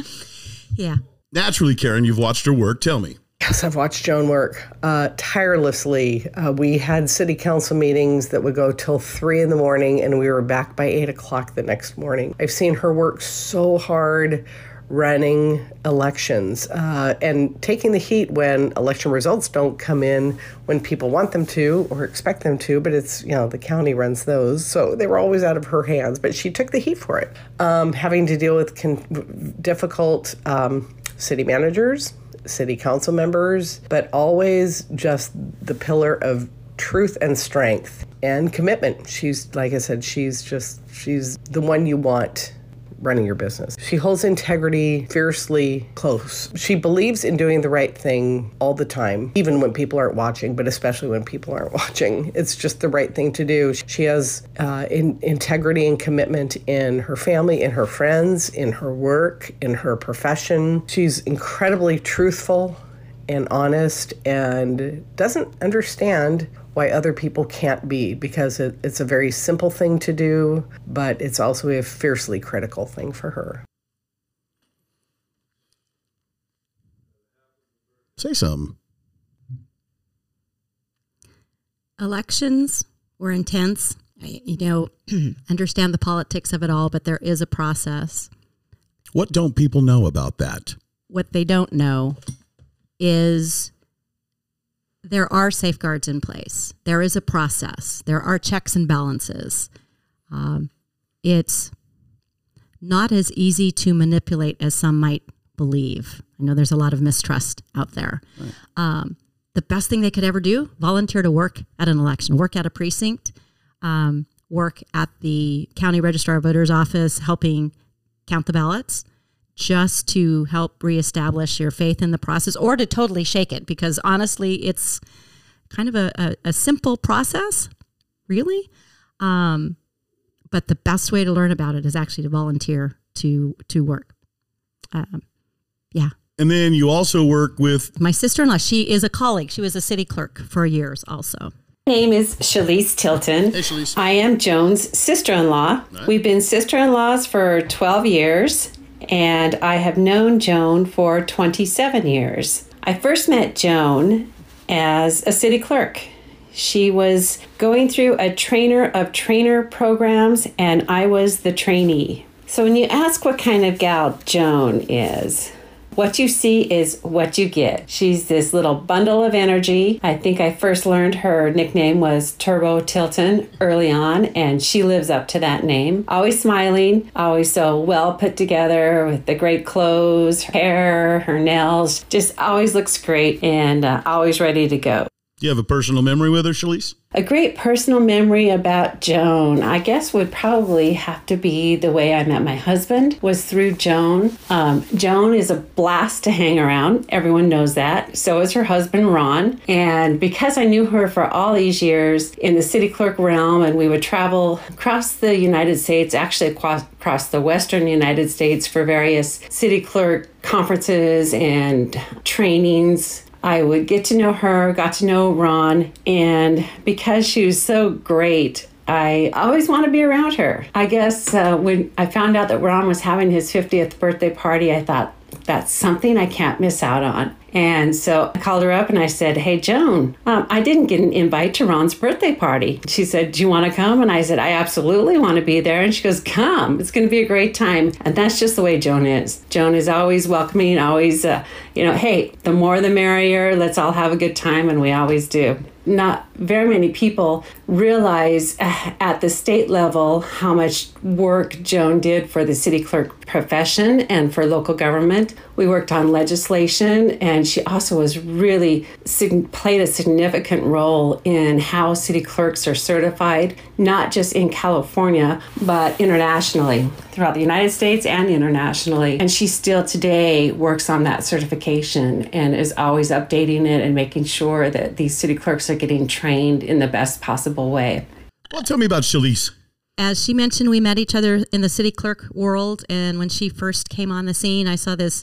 Yeah. naturally, Karen, you've watched her work. Tell me. Yes, I've watched Joan work uh, tirelessly. Uh, we had city council meetings that would go till three in the morning, and we were back by eight o'clock the next morning. I've seen her work so hard running elections uh, and taking the heat when election results don't come in when people want them to or expect them to, but it's, you know, the county runs those. So they were always out of her hands, but she took the heat for it. Um, having to deal with con- difficult um, city managers, city council members, but always just the pillar of truth and strength and commitment. She's, like I said, she's just, she's the one you want running your business. She holds integrity fiercely close. She believes in doing the right thing all the time, even when people aren't watching, but especially when people aren't watching. It's just the right thing to do. She has uh, in, integrity and commitment in her family, in her friends, in her work, in her profession. She's incredibly truthful and honest and doesn't understand why other people can't be because it, it's a very simple thing to do, but it's also a fiercely critical thing for her. Say something. Elections were intense. I- You know, understand the politics of it all, but there is a process. What don't people know about that? What they don't know is there are safeguards in place. There is a process. There are checks and balances. Um, it's not as easy to manipulate as some might believe. I know there's a lot of mistrust out there. Um, the best thing they could ever do: volunteer to work at an election, work at a precinct, um, work at the county registrar of voters office, helping count the ballots just to help reestablish your faith in the process or to totally shake it because honestly it's kind of a, a, a simple process really. Um, but the best way to learn about it is actually to volunteer to to work. Um, yeah. And then you also work with my sister-in-law she is a colleague. She was a city clerk for years also. Name is Shalise Tilton. I am Joan's sister in law. We've been sister in laws for 12 years, and I have known Joan for 27 years. I first met Joan as a city clerk. She was going through a trainer of trainer programs, and I was the trainee. So, when you ask what kind of gal Joan is, what you see is what you get. She's this little bundle of energy. I think I first learned her nickname was Turbo Tilton early on, and she lives up to that name. Always smiling, always so well put together with the great clothes, her hair, her nails. Just always looks great and uh, always ready to go. Do you have a personal memory with her, Shalise? A great personal memory about Joan, I guess, would probably have to be the way I met my husband was through Joan. Um, Joan is a blast to hang around. Everyone knows that. So is her husband, Ron. And because I knew her for all these years in the city clerk realm, and we would travel across the United States, actually across, across the western United States for various city clerk conferences and trainings. I would get to know her, got to know Ron, and because she was so great, I always want to be around her. I guess uh, when I found out that Ron was having his 50th birthday party, I thought, that's something I can't miss out on. And so I called her up and I said, Hey, Joan, um, I didn't get an invite to Ron's birthday party. She said, Do you want to come? And I said, I absolutely want to be there. And she goes, Come, it's going to be a great time. And that's just the way Joan is. Joan is always welcoming, always, uh, you know, hey, the more the merrier. Let's all have a good time. And we always do. Not very many people realize uh, at the state level how much work Joan did for the city clerk profession and for local government. We worked on legislation, and she also was really sig- played a significant role in how city clerks are certified, not just in California, but internationally throughout the United States and internationally. And she still today works on that certification and is always updating it and making sure that these city clerks are getting trained in the best possible way. Well, tell me about Shalise. As she mentioned, we met each other in the city clerk world. And when she first came on the scene, I saw this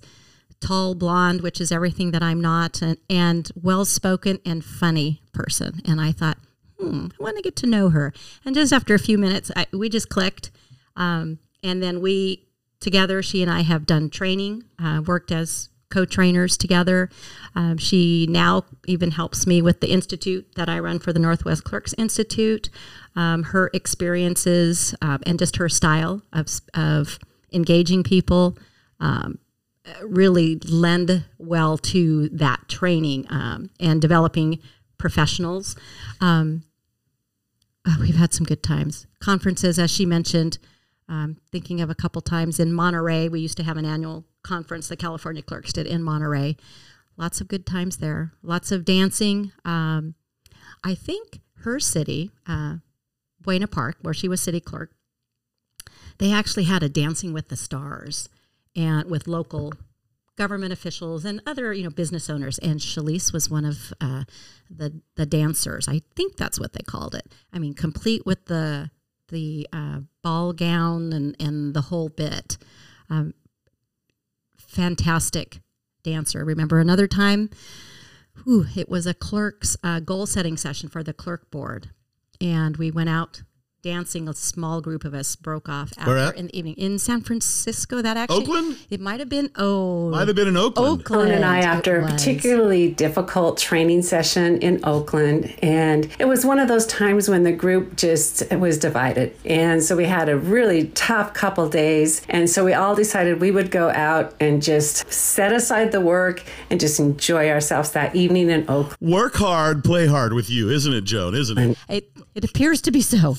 tall blonde, which is everything that I'm not, and, and well spoken and funny person. And I thought, hmm, I want to get to know her. And just after a few minutes, I, we just clicked. Um, and then we together, she and I have done training, uh, worked as co-trainers together. Um, she now even helps me with the institute that I run for the Northwest Clerks Institute. Um, her experiences uh, and just her style of, of engaging people um, really lend well to that training um, and developing professionals. Um, uh, we've had some good times. Conferences, as she mentioned, um, thinking of a couple times in Monterey. We used to have an annual conference the California clerks did in Monterey. Lots of good times there. Lots of dancing. Um, I think her city, uh, Buena Park, where she was city clerk, they actually had a Dancing with the Stars and with local government officials and other you know business owners. And Shalise was one of uh, the the dancers. I think that's what they called it. I mean complete with the the uh, ball gown and and the whole bit. Um, fantastic dancer. Remember another time? Whew, it was a clerk's uh, goal setting session for the clerk board. And we went out dancing a small group of us broke off Where after at? in the evening in San Francisco that actually Oakland? it might have been oh Might have been in Oakland. Oakland and I, after a particularly difficult training session in Oakland, and it was one of those times when the group just was divided, and so we had a really tough couple days, and so we all decided we would go out and just set aside the work and just enjoy ourselves that evening in Oakland. Work hard, play hard with you, isn't it, Joan? Isn't it? it, it appears to be so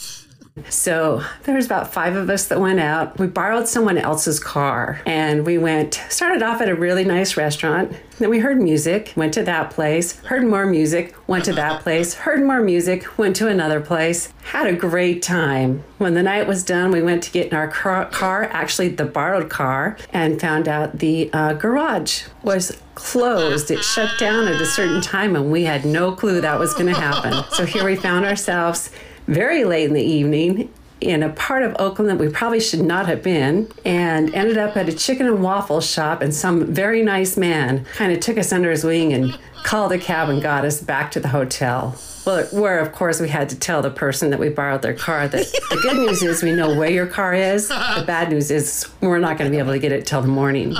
So there was about five of us that went out. We borrowed someone else's car and we went, started off at a really nice restaurant. Then we heard music, went to that place, heard more music, went to that place, heard more music, went to another place, had a great time. When the night was done, we went to get in our car, actually the borrowed car, and found out the uh, garage was closed. It shut down at a certain time and we had no clue that was going to happen. So here we found ourselves very late in the evening in a part of Oakland that we probably should not have been, and ended up at a chicken and waffle shop. And some very nice man kind of took us under his wing and called a cab and got us back to the hotel. Well, where of course we had to tell the person that we borrowed their car that the good news is we know where your car is. The bad news is we're not going to be able to get it till the morning.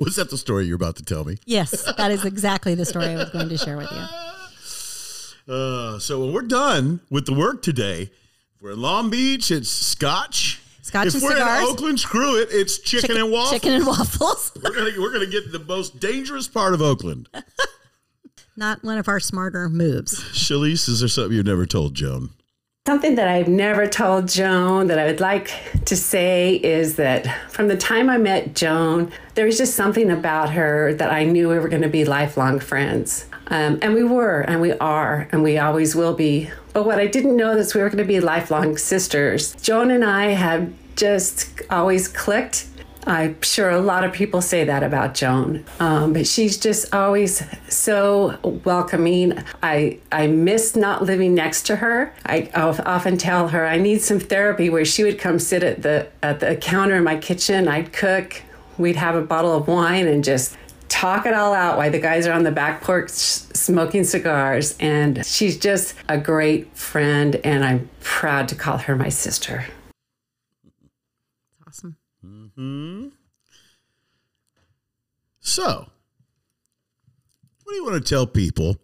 Was that the story you're about to tell me? yes that is exactly the story I was going to share with you Uh, so when we're done with the work today, if we're in Long Beach, it's Scotch. Scotch if and we're cigars. in Oakland, screw it. It's chicken, and waffles. chicken and waffles we're gonna we're gonna get the most dangerous part of Oakland. not one of our smarter moves Shalise, is there something you've never told Joan? Something that I've never told Joan that I would like to say is that from the time I met Joan, there was just something about her that I knew we were going to be lifelong friends. Um, and we were, and we are, and we always will be. But what I didn't know is we were going to be lifelong sisters. Joan and I have just always clicked. I'm sure a lot of people say that about Joan, um, but she's just always so welcoming. I I miss not living next to her. I of- often tell her I need some therapy where she would come sit at the at the counter in my kitchen. I'd cook. We'd have a bottle of wine and just talk it all out while the guys are on the back porch smoking cigars. And she's just a great friend, and I'm proud to call her my sister. awesome Hmm. So, what do you want to tell people?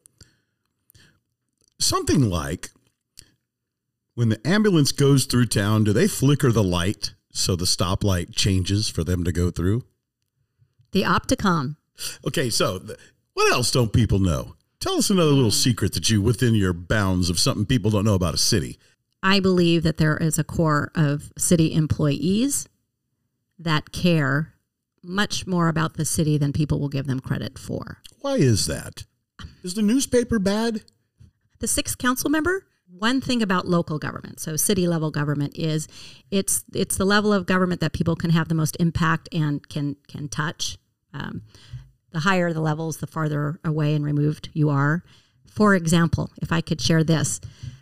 Something like when the ambulance goes through town, do they flicker the light so the stoplight changes for them to go through? the Opticom Okay, so th- what else don't people know? Tell us another little secret that you within your bounds of something people don't know about a city. I believe that there is a core of city employees that care much more about the city than people will give them credit for. Why is that? Is the newspaper bad? The sixth council member, one thing about local government, so city level government is it's it's the level of government that people can have the most impact and can can touch. Um, the higher the levels, the farther away and removed you are. For example, if I could share this,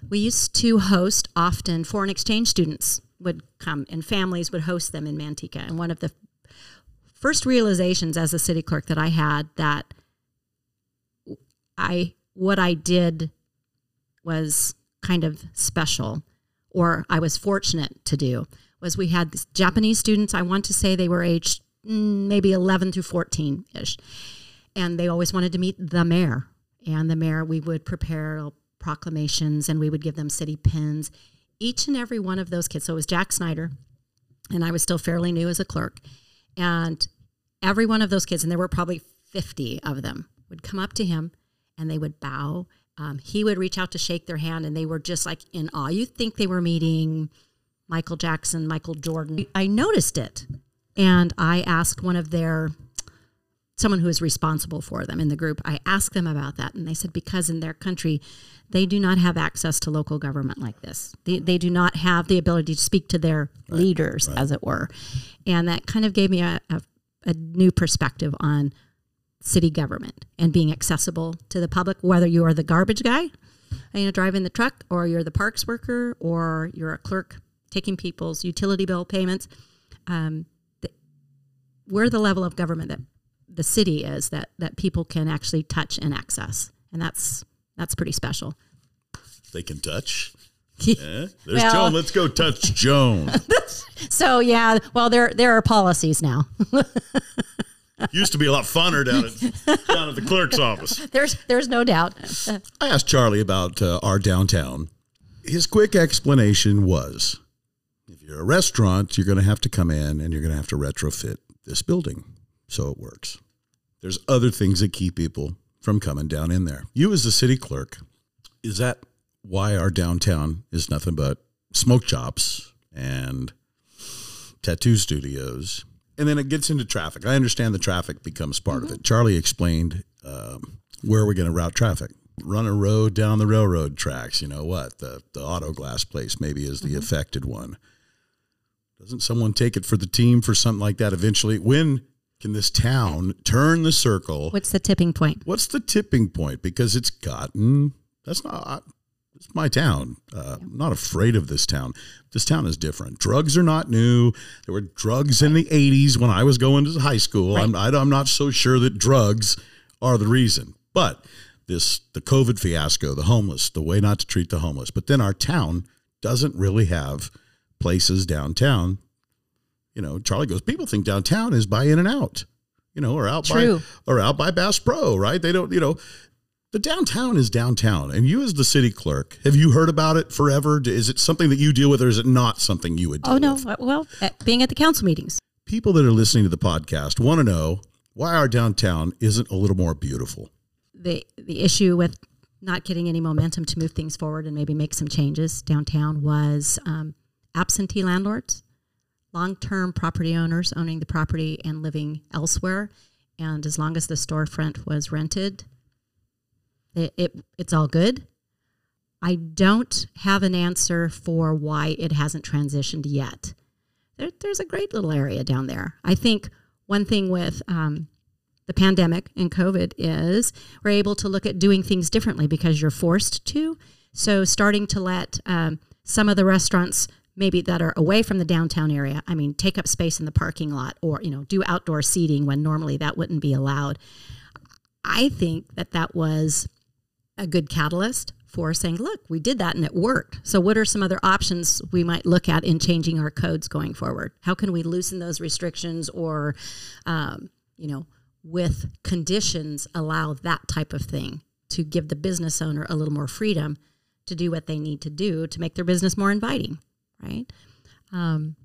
we used to host often foreign exchange students would come and families would host them in Manteca. And one of the first realizations as a city clerk that I had that I what I did was kind of special or I was fortunate to do was we had Japanese students I want to say they were aged maybe 11 through 14 ish and they always wanted to meet the mayor and the mayor we would prepare proclamations and we would give them city pins each and every one of those kids so it was Jack Snyder and I was still fairly new as a clerk and every one of those kids and there were probably 50 of them would come up to him and they would bow. Um, he would reach out to shake their hand, and they were just like in awe. You think they were meeting Michael Jackson, Michael Jordan. I noticed it, and I asked one of their someone who is responsible for them in the group. I asked them about that, and they said because in their country, they do not have access to local government like this. They, they do not have the ability to speak to their leaders, as it were, and that kind of gave me a, a, a new perspective on city government and being accessible to the public, whether you are the garbage guy, you know, driving the truck, or you're the parks worker, or you're a clerk taking people's utility bill payments. Um, we're the level of government that the city is that that people can actually touch and access, and that's that's pretty special. They can touch. Yeah. There's Well- Joan. Let's go touch Joan. So yeah, well there there are policies now. Used to be a lot funner down at down at the clerk's office. there's there's no doubt. I asked Charlie about uh, our downtown. His quick explanation was if you're a restaurant, you're going to have to come in and you're going to have to retrofit this building so it works. There's other things that keep people from coming down in there. You, as the city clerk, is that why our downtown is nothing but smoke shops and tattoo studios? And then it gets into traffic. I understand the traffic becomes part of it. Charlie explained um, where we're going to route traffic. Run a road down the railroad tracks. You know what? The the auto glass place maybe is the affected one. Doesn't someone take it for the team for something like that eventually? When can this town turn the circle? What's the tipping point? What's the tipping point? Because it's gotten that's not it's my town. Uh, I'm not afraid of this town. This town is different. Drugs are not new. There were drugs in the 80s when I was going to high school. I'm, I, I'm not so sure that drugs are the reason. But this the COVID fiasco, the homeless, the way not to treat the homeless. But then our town doesn't really have places downtown. You know, Charlie goes, people think downtown is by In and Out, you know, or out True. by or out by Bass Pro, right? They don't, you know, the downtown is downtown. And you as the city clerk, have you heard about it forever? Is it something that you deal with or is it not something you would deal Oh no, with? well, at, being at the council meetings. People that are listening to the podcast want to know why our downtown isn't a little more beautiful. the the issue with not getting any momentum to move things forward and maybe make some changes downtown was um, absentee landlords, long term property owners owning the property and living elsewhere, and as long as the storefront was rented, it, it it's all good. I don't have an answer for why it hasn't transitioned yet. There, there's a great little area down there. I think one thing with um, the pandemic and COVID is we're able to look at doing things differently because you're forced to. So starting to let um, some of the restaurants maybe that are away from the downtown area, I mean, take up space in the parking lot or, you know, do outdoor seating when normally that wouldn't be allowed. I think that that was a good catalyst for saying, look, we did that and it worked. So, what are some other options we might look at in changing our codes going forward? How can we loosen those restrictions or, um, you know, with conditions allow that type of thing to give the business owner a little more freedom to do what they need to do to make their business more inviting, right? Um,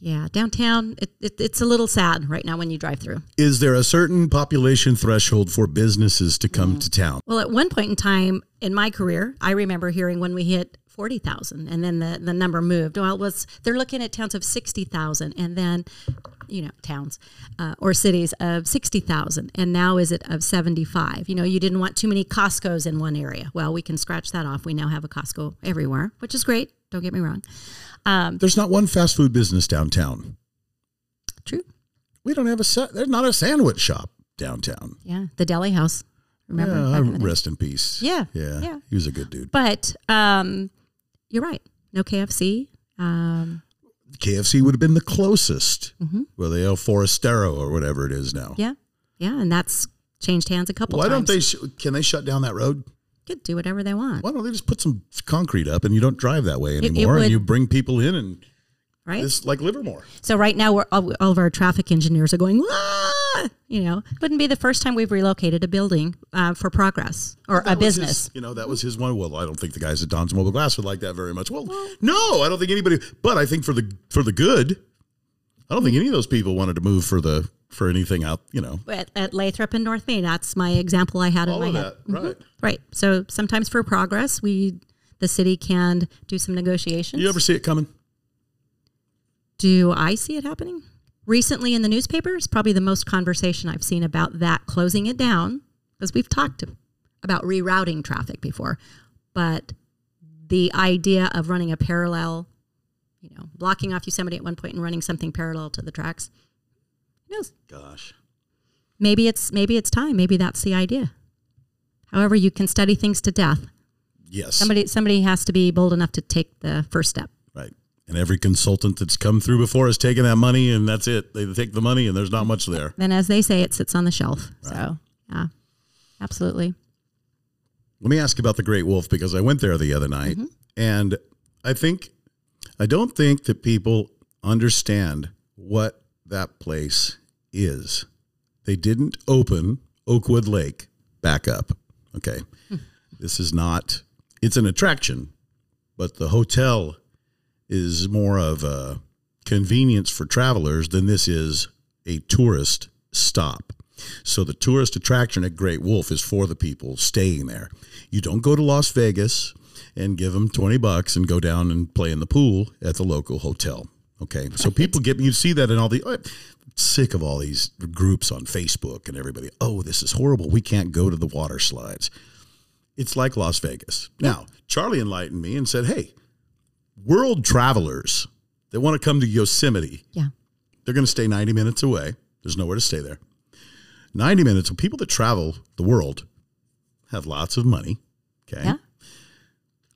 Yeah, downtown, it, it, it's a little sad right now when you drive through. Is there a certain population threshold for businesses to come to town? Well, at one point in time in my career, I remember hearing when we hit 40,000 and then the, the number moved. Well, it was they're looking at towns of 60,000 and then, you know, towns uh, or cities of 60,000. And now is it of 75? You know, you didn't want too many Costco's in one area. Well, we can scratch that off. We now have a Costco everywhere, which is great. Don't get me wrong. Um, There's not one fast food business downtown. True. We don't have a sa- there's not a sandwich shop downtown. yeah, the deli house. Remember? Yeah, in rest in peace. Yeah, yeah, yeah. He was a good dude. But um, you're right. No KFC. Um, KFC would have been the closest. Mhm. Well, the El Forestero or whatever it is now. yeah, yeah, and that's changed hands a couple Why times. don't they? Sh- can they shut down that road? Could do whatever they want, Why don't they just put some concrete up and you don't drive that way It- it anymore, would- and you bring people in and right? it's like Livermore. So right now, we're all, all of our traffic engineers are going. "Ah!" You know, wouldn't be the first time we've relocated a building uh, for progress or That a business. his- you know, that was his one. Well, I don't think the guys at Don's Mobile Glass would like that very much. Well, no, I don't think anybody. But I think for the for the good, I don't think any of those people wanted to move for the for anything out. You know, At, at Lathrop and North Main, that's my example I had all in of my head. that, right? Mm-hmm. Right. So sometimes for progress, we the city can do some negotiations. You ever see it coming? Do I see it happening? Recently in the newspapers, probably the most conversation I've seen about that closing it down, because we've talked about rerouting traffic before, but the idea of running a parallel, you know, blocking off Yosemite at one point and running something parallel to the tracks, who knows? Gosh, Maybe it's maybe it's time. Maybe that's the idea. However, you can study things to death. yes, Somebody somebody has to be bold enough to take the first step. right. And every consultant that's come through before has taken that money, and that's it. They take the money, and there's not much there. Then, as they say, it sits on the shelf. So, yeah, absolutely. Let me ask about the Great Wolf because I went there the other night, mm-hmm. and I think I don't think that people understand what that place is. They didn't open Oakwood Lake back up. Okay, hmm. this is not. It's an attraction, but the hotel is more of a convenience for travelers than this is a tourist stop. So the tourist attraction at Great Wolf is for the people staying there. You don't go to Las Vegas and give them 20 bucks and go down and play in the pool at the local hotel. Okay. So people get you see that in all the I'm sick of all these groups on Facebook and everybody, "Oh, this is horrible. We can't go to the water slides." It's like Las Vegas. Now, Charlie enlightened me and said, "Hey, world travelers that want to come to Yosemite, Yeah. they're going to stay 90 minutes away. There's nowhere to stay there. 90 minutes. People that travel the world have lots of money. Okay. Yeah.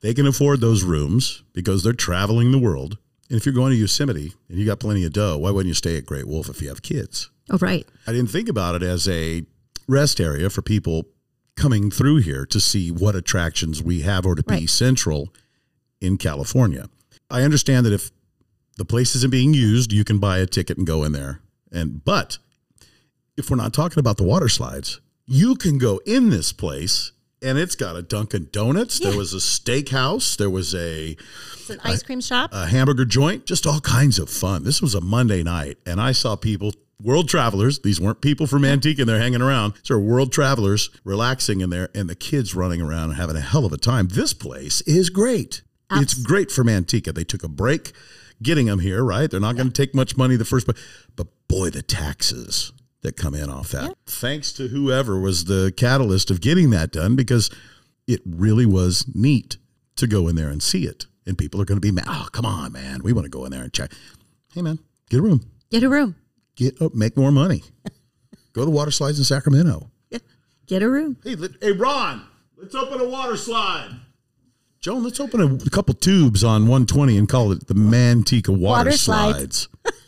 They can afford those rooms because they're traveling the world. And if you're going to Yosemite and you got plenty of dough, why wouldn't you stay at Great Wolf if you have kids? Oh, right. I didn't think about it as a rest area for people coming through here to see what attractions we have or to be central in California. I understand that if the place isn't being used, you can buy a ticket and go in there. And but if we're not talking about the water slides, you can go in this place and it's got a Dunkin' Donuts. There was a steakhouse. There was a It's an ice cream shop. a hamburger joint, just all kinds of fun. This was a Monday night, and I saw people, world travelers. These weren't people from Manteca, and they're hanging around. These are world travelers relaxing in there, and the kids running around and having a hell of a time. This place is great. It's great for Manteca. They took a break getting them here, right? They're not going to take much money the first, but but boy, the taxes that come in off that. Thanks to whoever was the catalyst of getting that done, because it really was neat to go in there and see it. And people are going to be mad. Oh, come on, man. We want to go in there and check. Hey, man, get a room. Get a room. Get up, make more money. go to the water slides in Sacramento. Yeah. Get a room. Hey, let, hey, Ron, let's open a water slide. Joan, let's open a, a couple tubes on 120 and call it the Manteca Water, Water slides. Slides.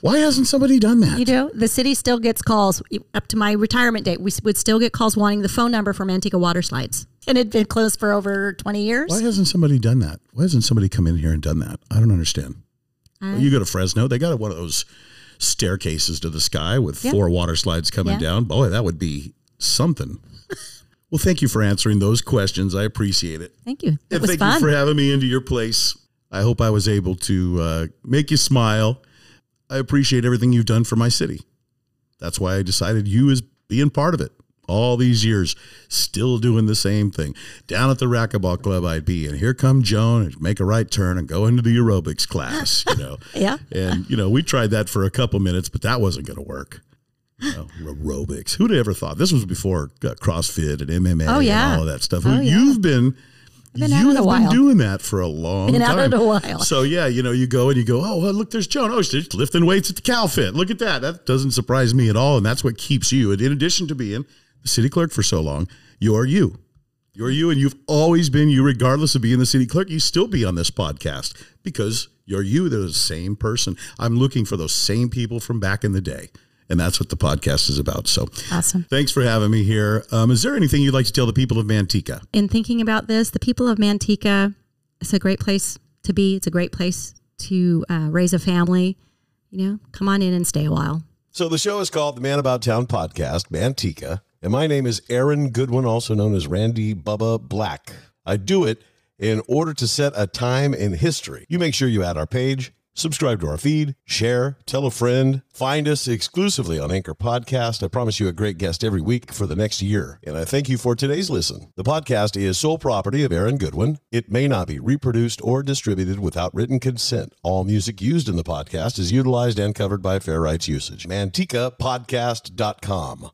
Why hasn't somebody done that? You know, the city still gets calls up to my retirement date. We would still get calls wanting the phone number from Manteca Water Slides. And it'd been closed for over 20 years. Why hasn't somebody done that? Why hasn't somebody come in here and done that? I don't understand. I- you go to Fresno, they got one of those staircases to the sky with Yeah. four water slides coming Yeah. down. Boy, that would be something. well, thank you for answering those questions. I appreciate it. Thank you. It and was thank fun. you for having me into your place. I hope I was able to uh, make you smile I appreciate everything you've done for my city. That's why I decided you as being part of it. All these years, still doing the same thing. Down at the racquetball club, I'd be, and here come Joan, and make a right turn and go into the aerobics class. You know, Yeah. and you know, we tried that for a couple minutes, but that wasn't going to work. You know, aerobics. Who'd have ever thought? This was before uh, CrossFit and MMA Oh, yeah. and all of that stuff. Oh. You've been been you at it a have been doing that for a long Been time. it a while. So yeah, you know, you go and you go, oh, well, look, there's Joan. Oh, she's lifting weights at the CalFit. Look at that. That doesn't surprise me at all, and that's what keeps you. And in addition to being the city clerk for so long, you're you. You're you, and you've always been you, regardless of being the city clerk. You still be on this podcast because you're you. They're the same person. I'm looking for those same people from back in the day, and that's what the podcast is about. So Awesome. thanks for having me here. Um, is there anything you'd like to tell the people of Manteca? in thinking about this, the people of Manteca, it's a great place to be. It's a great place to uh, raise a family. You know, come on in and stay a while. So the show is called the Man About Town Podcast, Manteca, and my name is Aaron Goodwin, also known as Randy Bubba Black. I do it in order to set a time in history. You make sure you add our page, subscribe to our feed, share, tell a friend, find us exclusively on Anchor Podcast. I promise you a great guest every week for the next year, and I thank you for today's listen. The podcast is sole property of Aaron Goodwin. It may not be reproduced or distributed without written consent. All music used in the podcast is utilized and covered by fair rights usage. MantecaPodcast.com.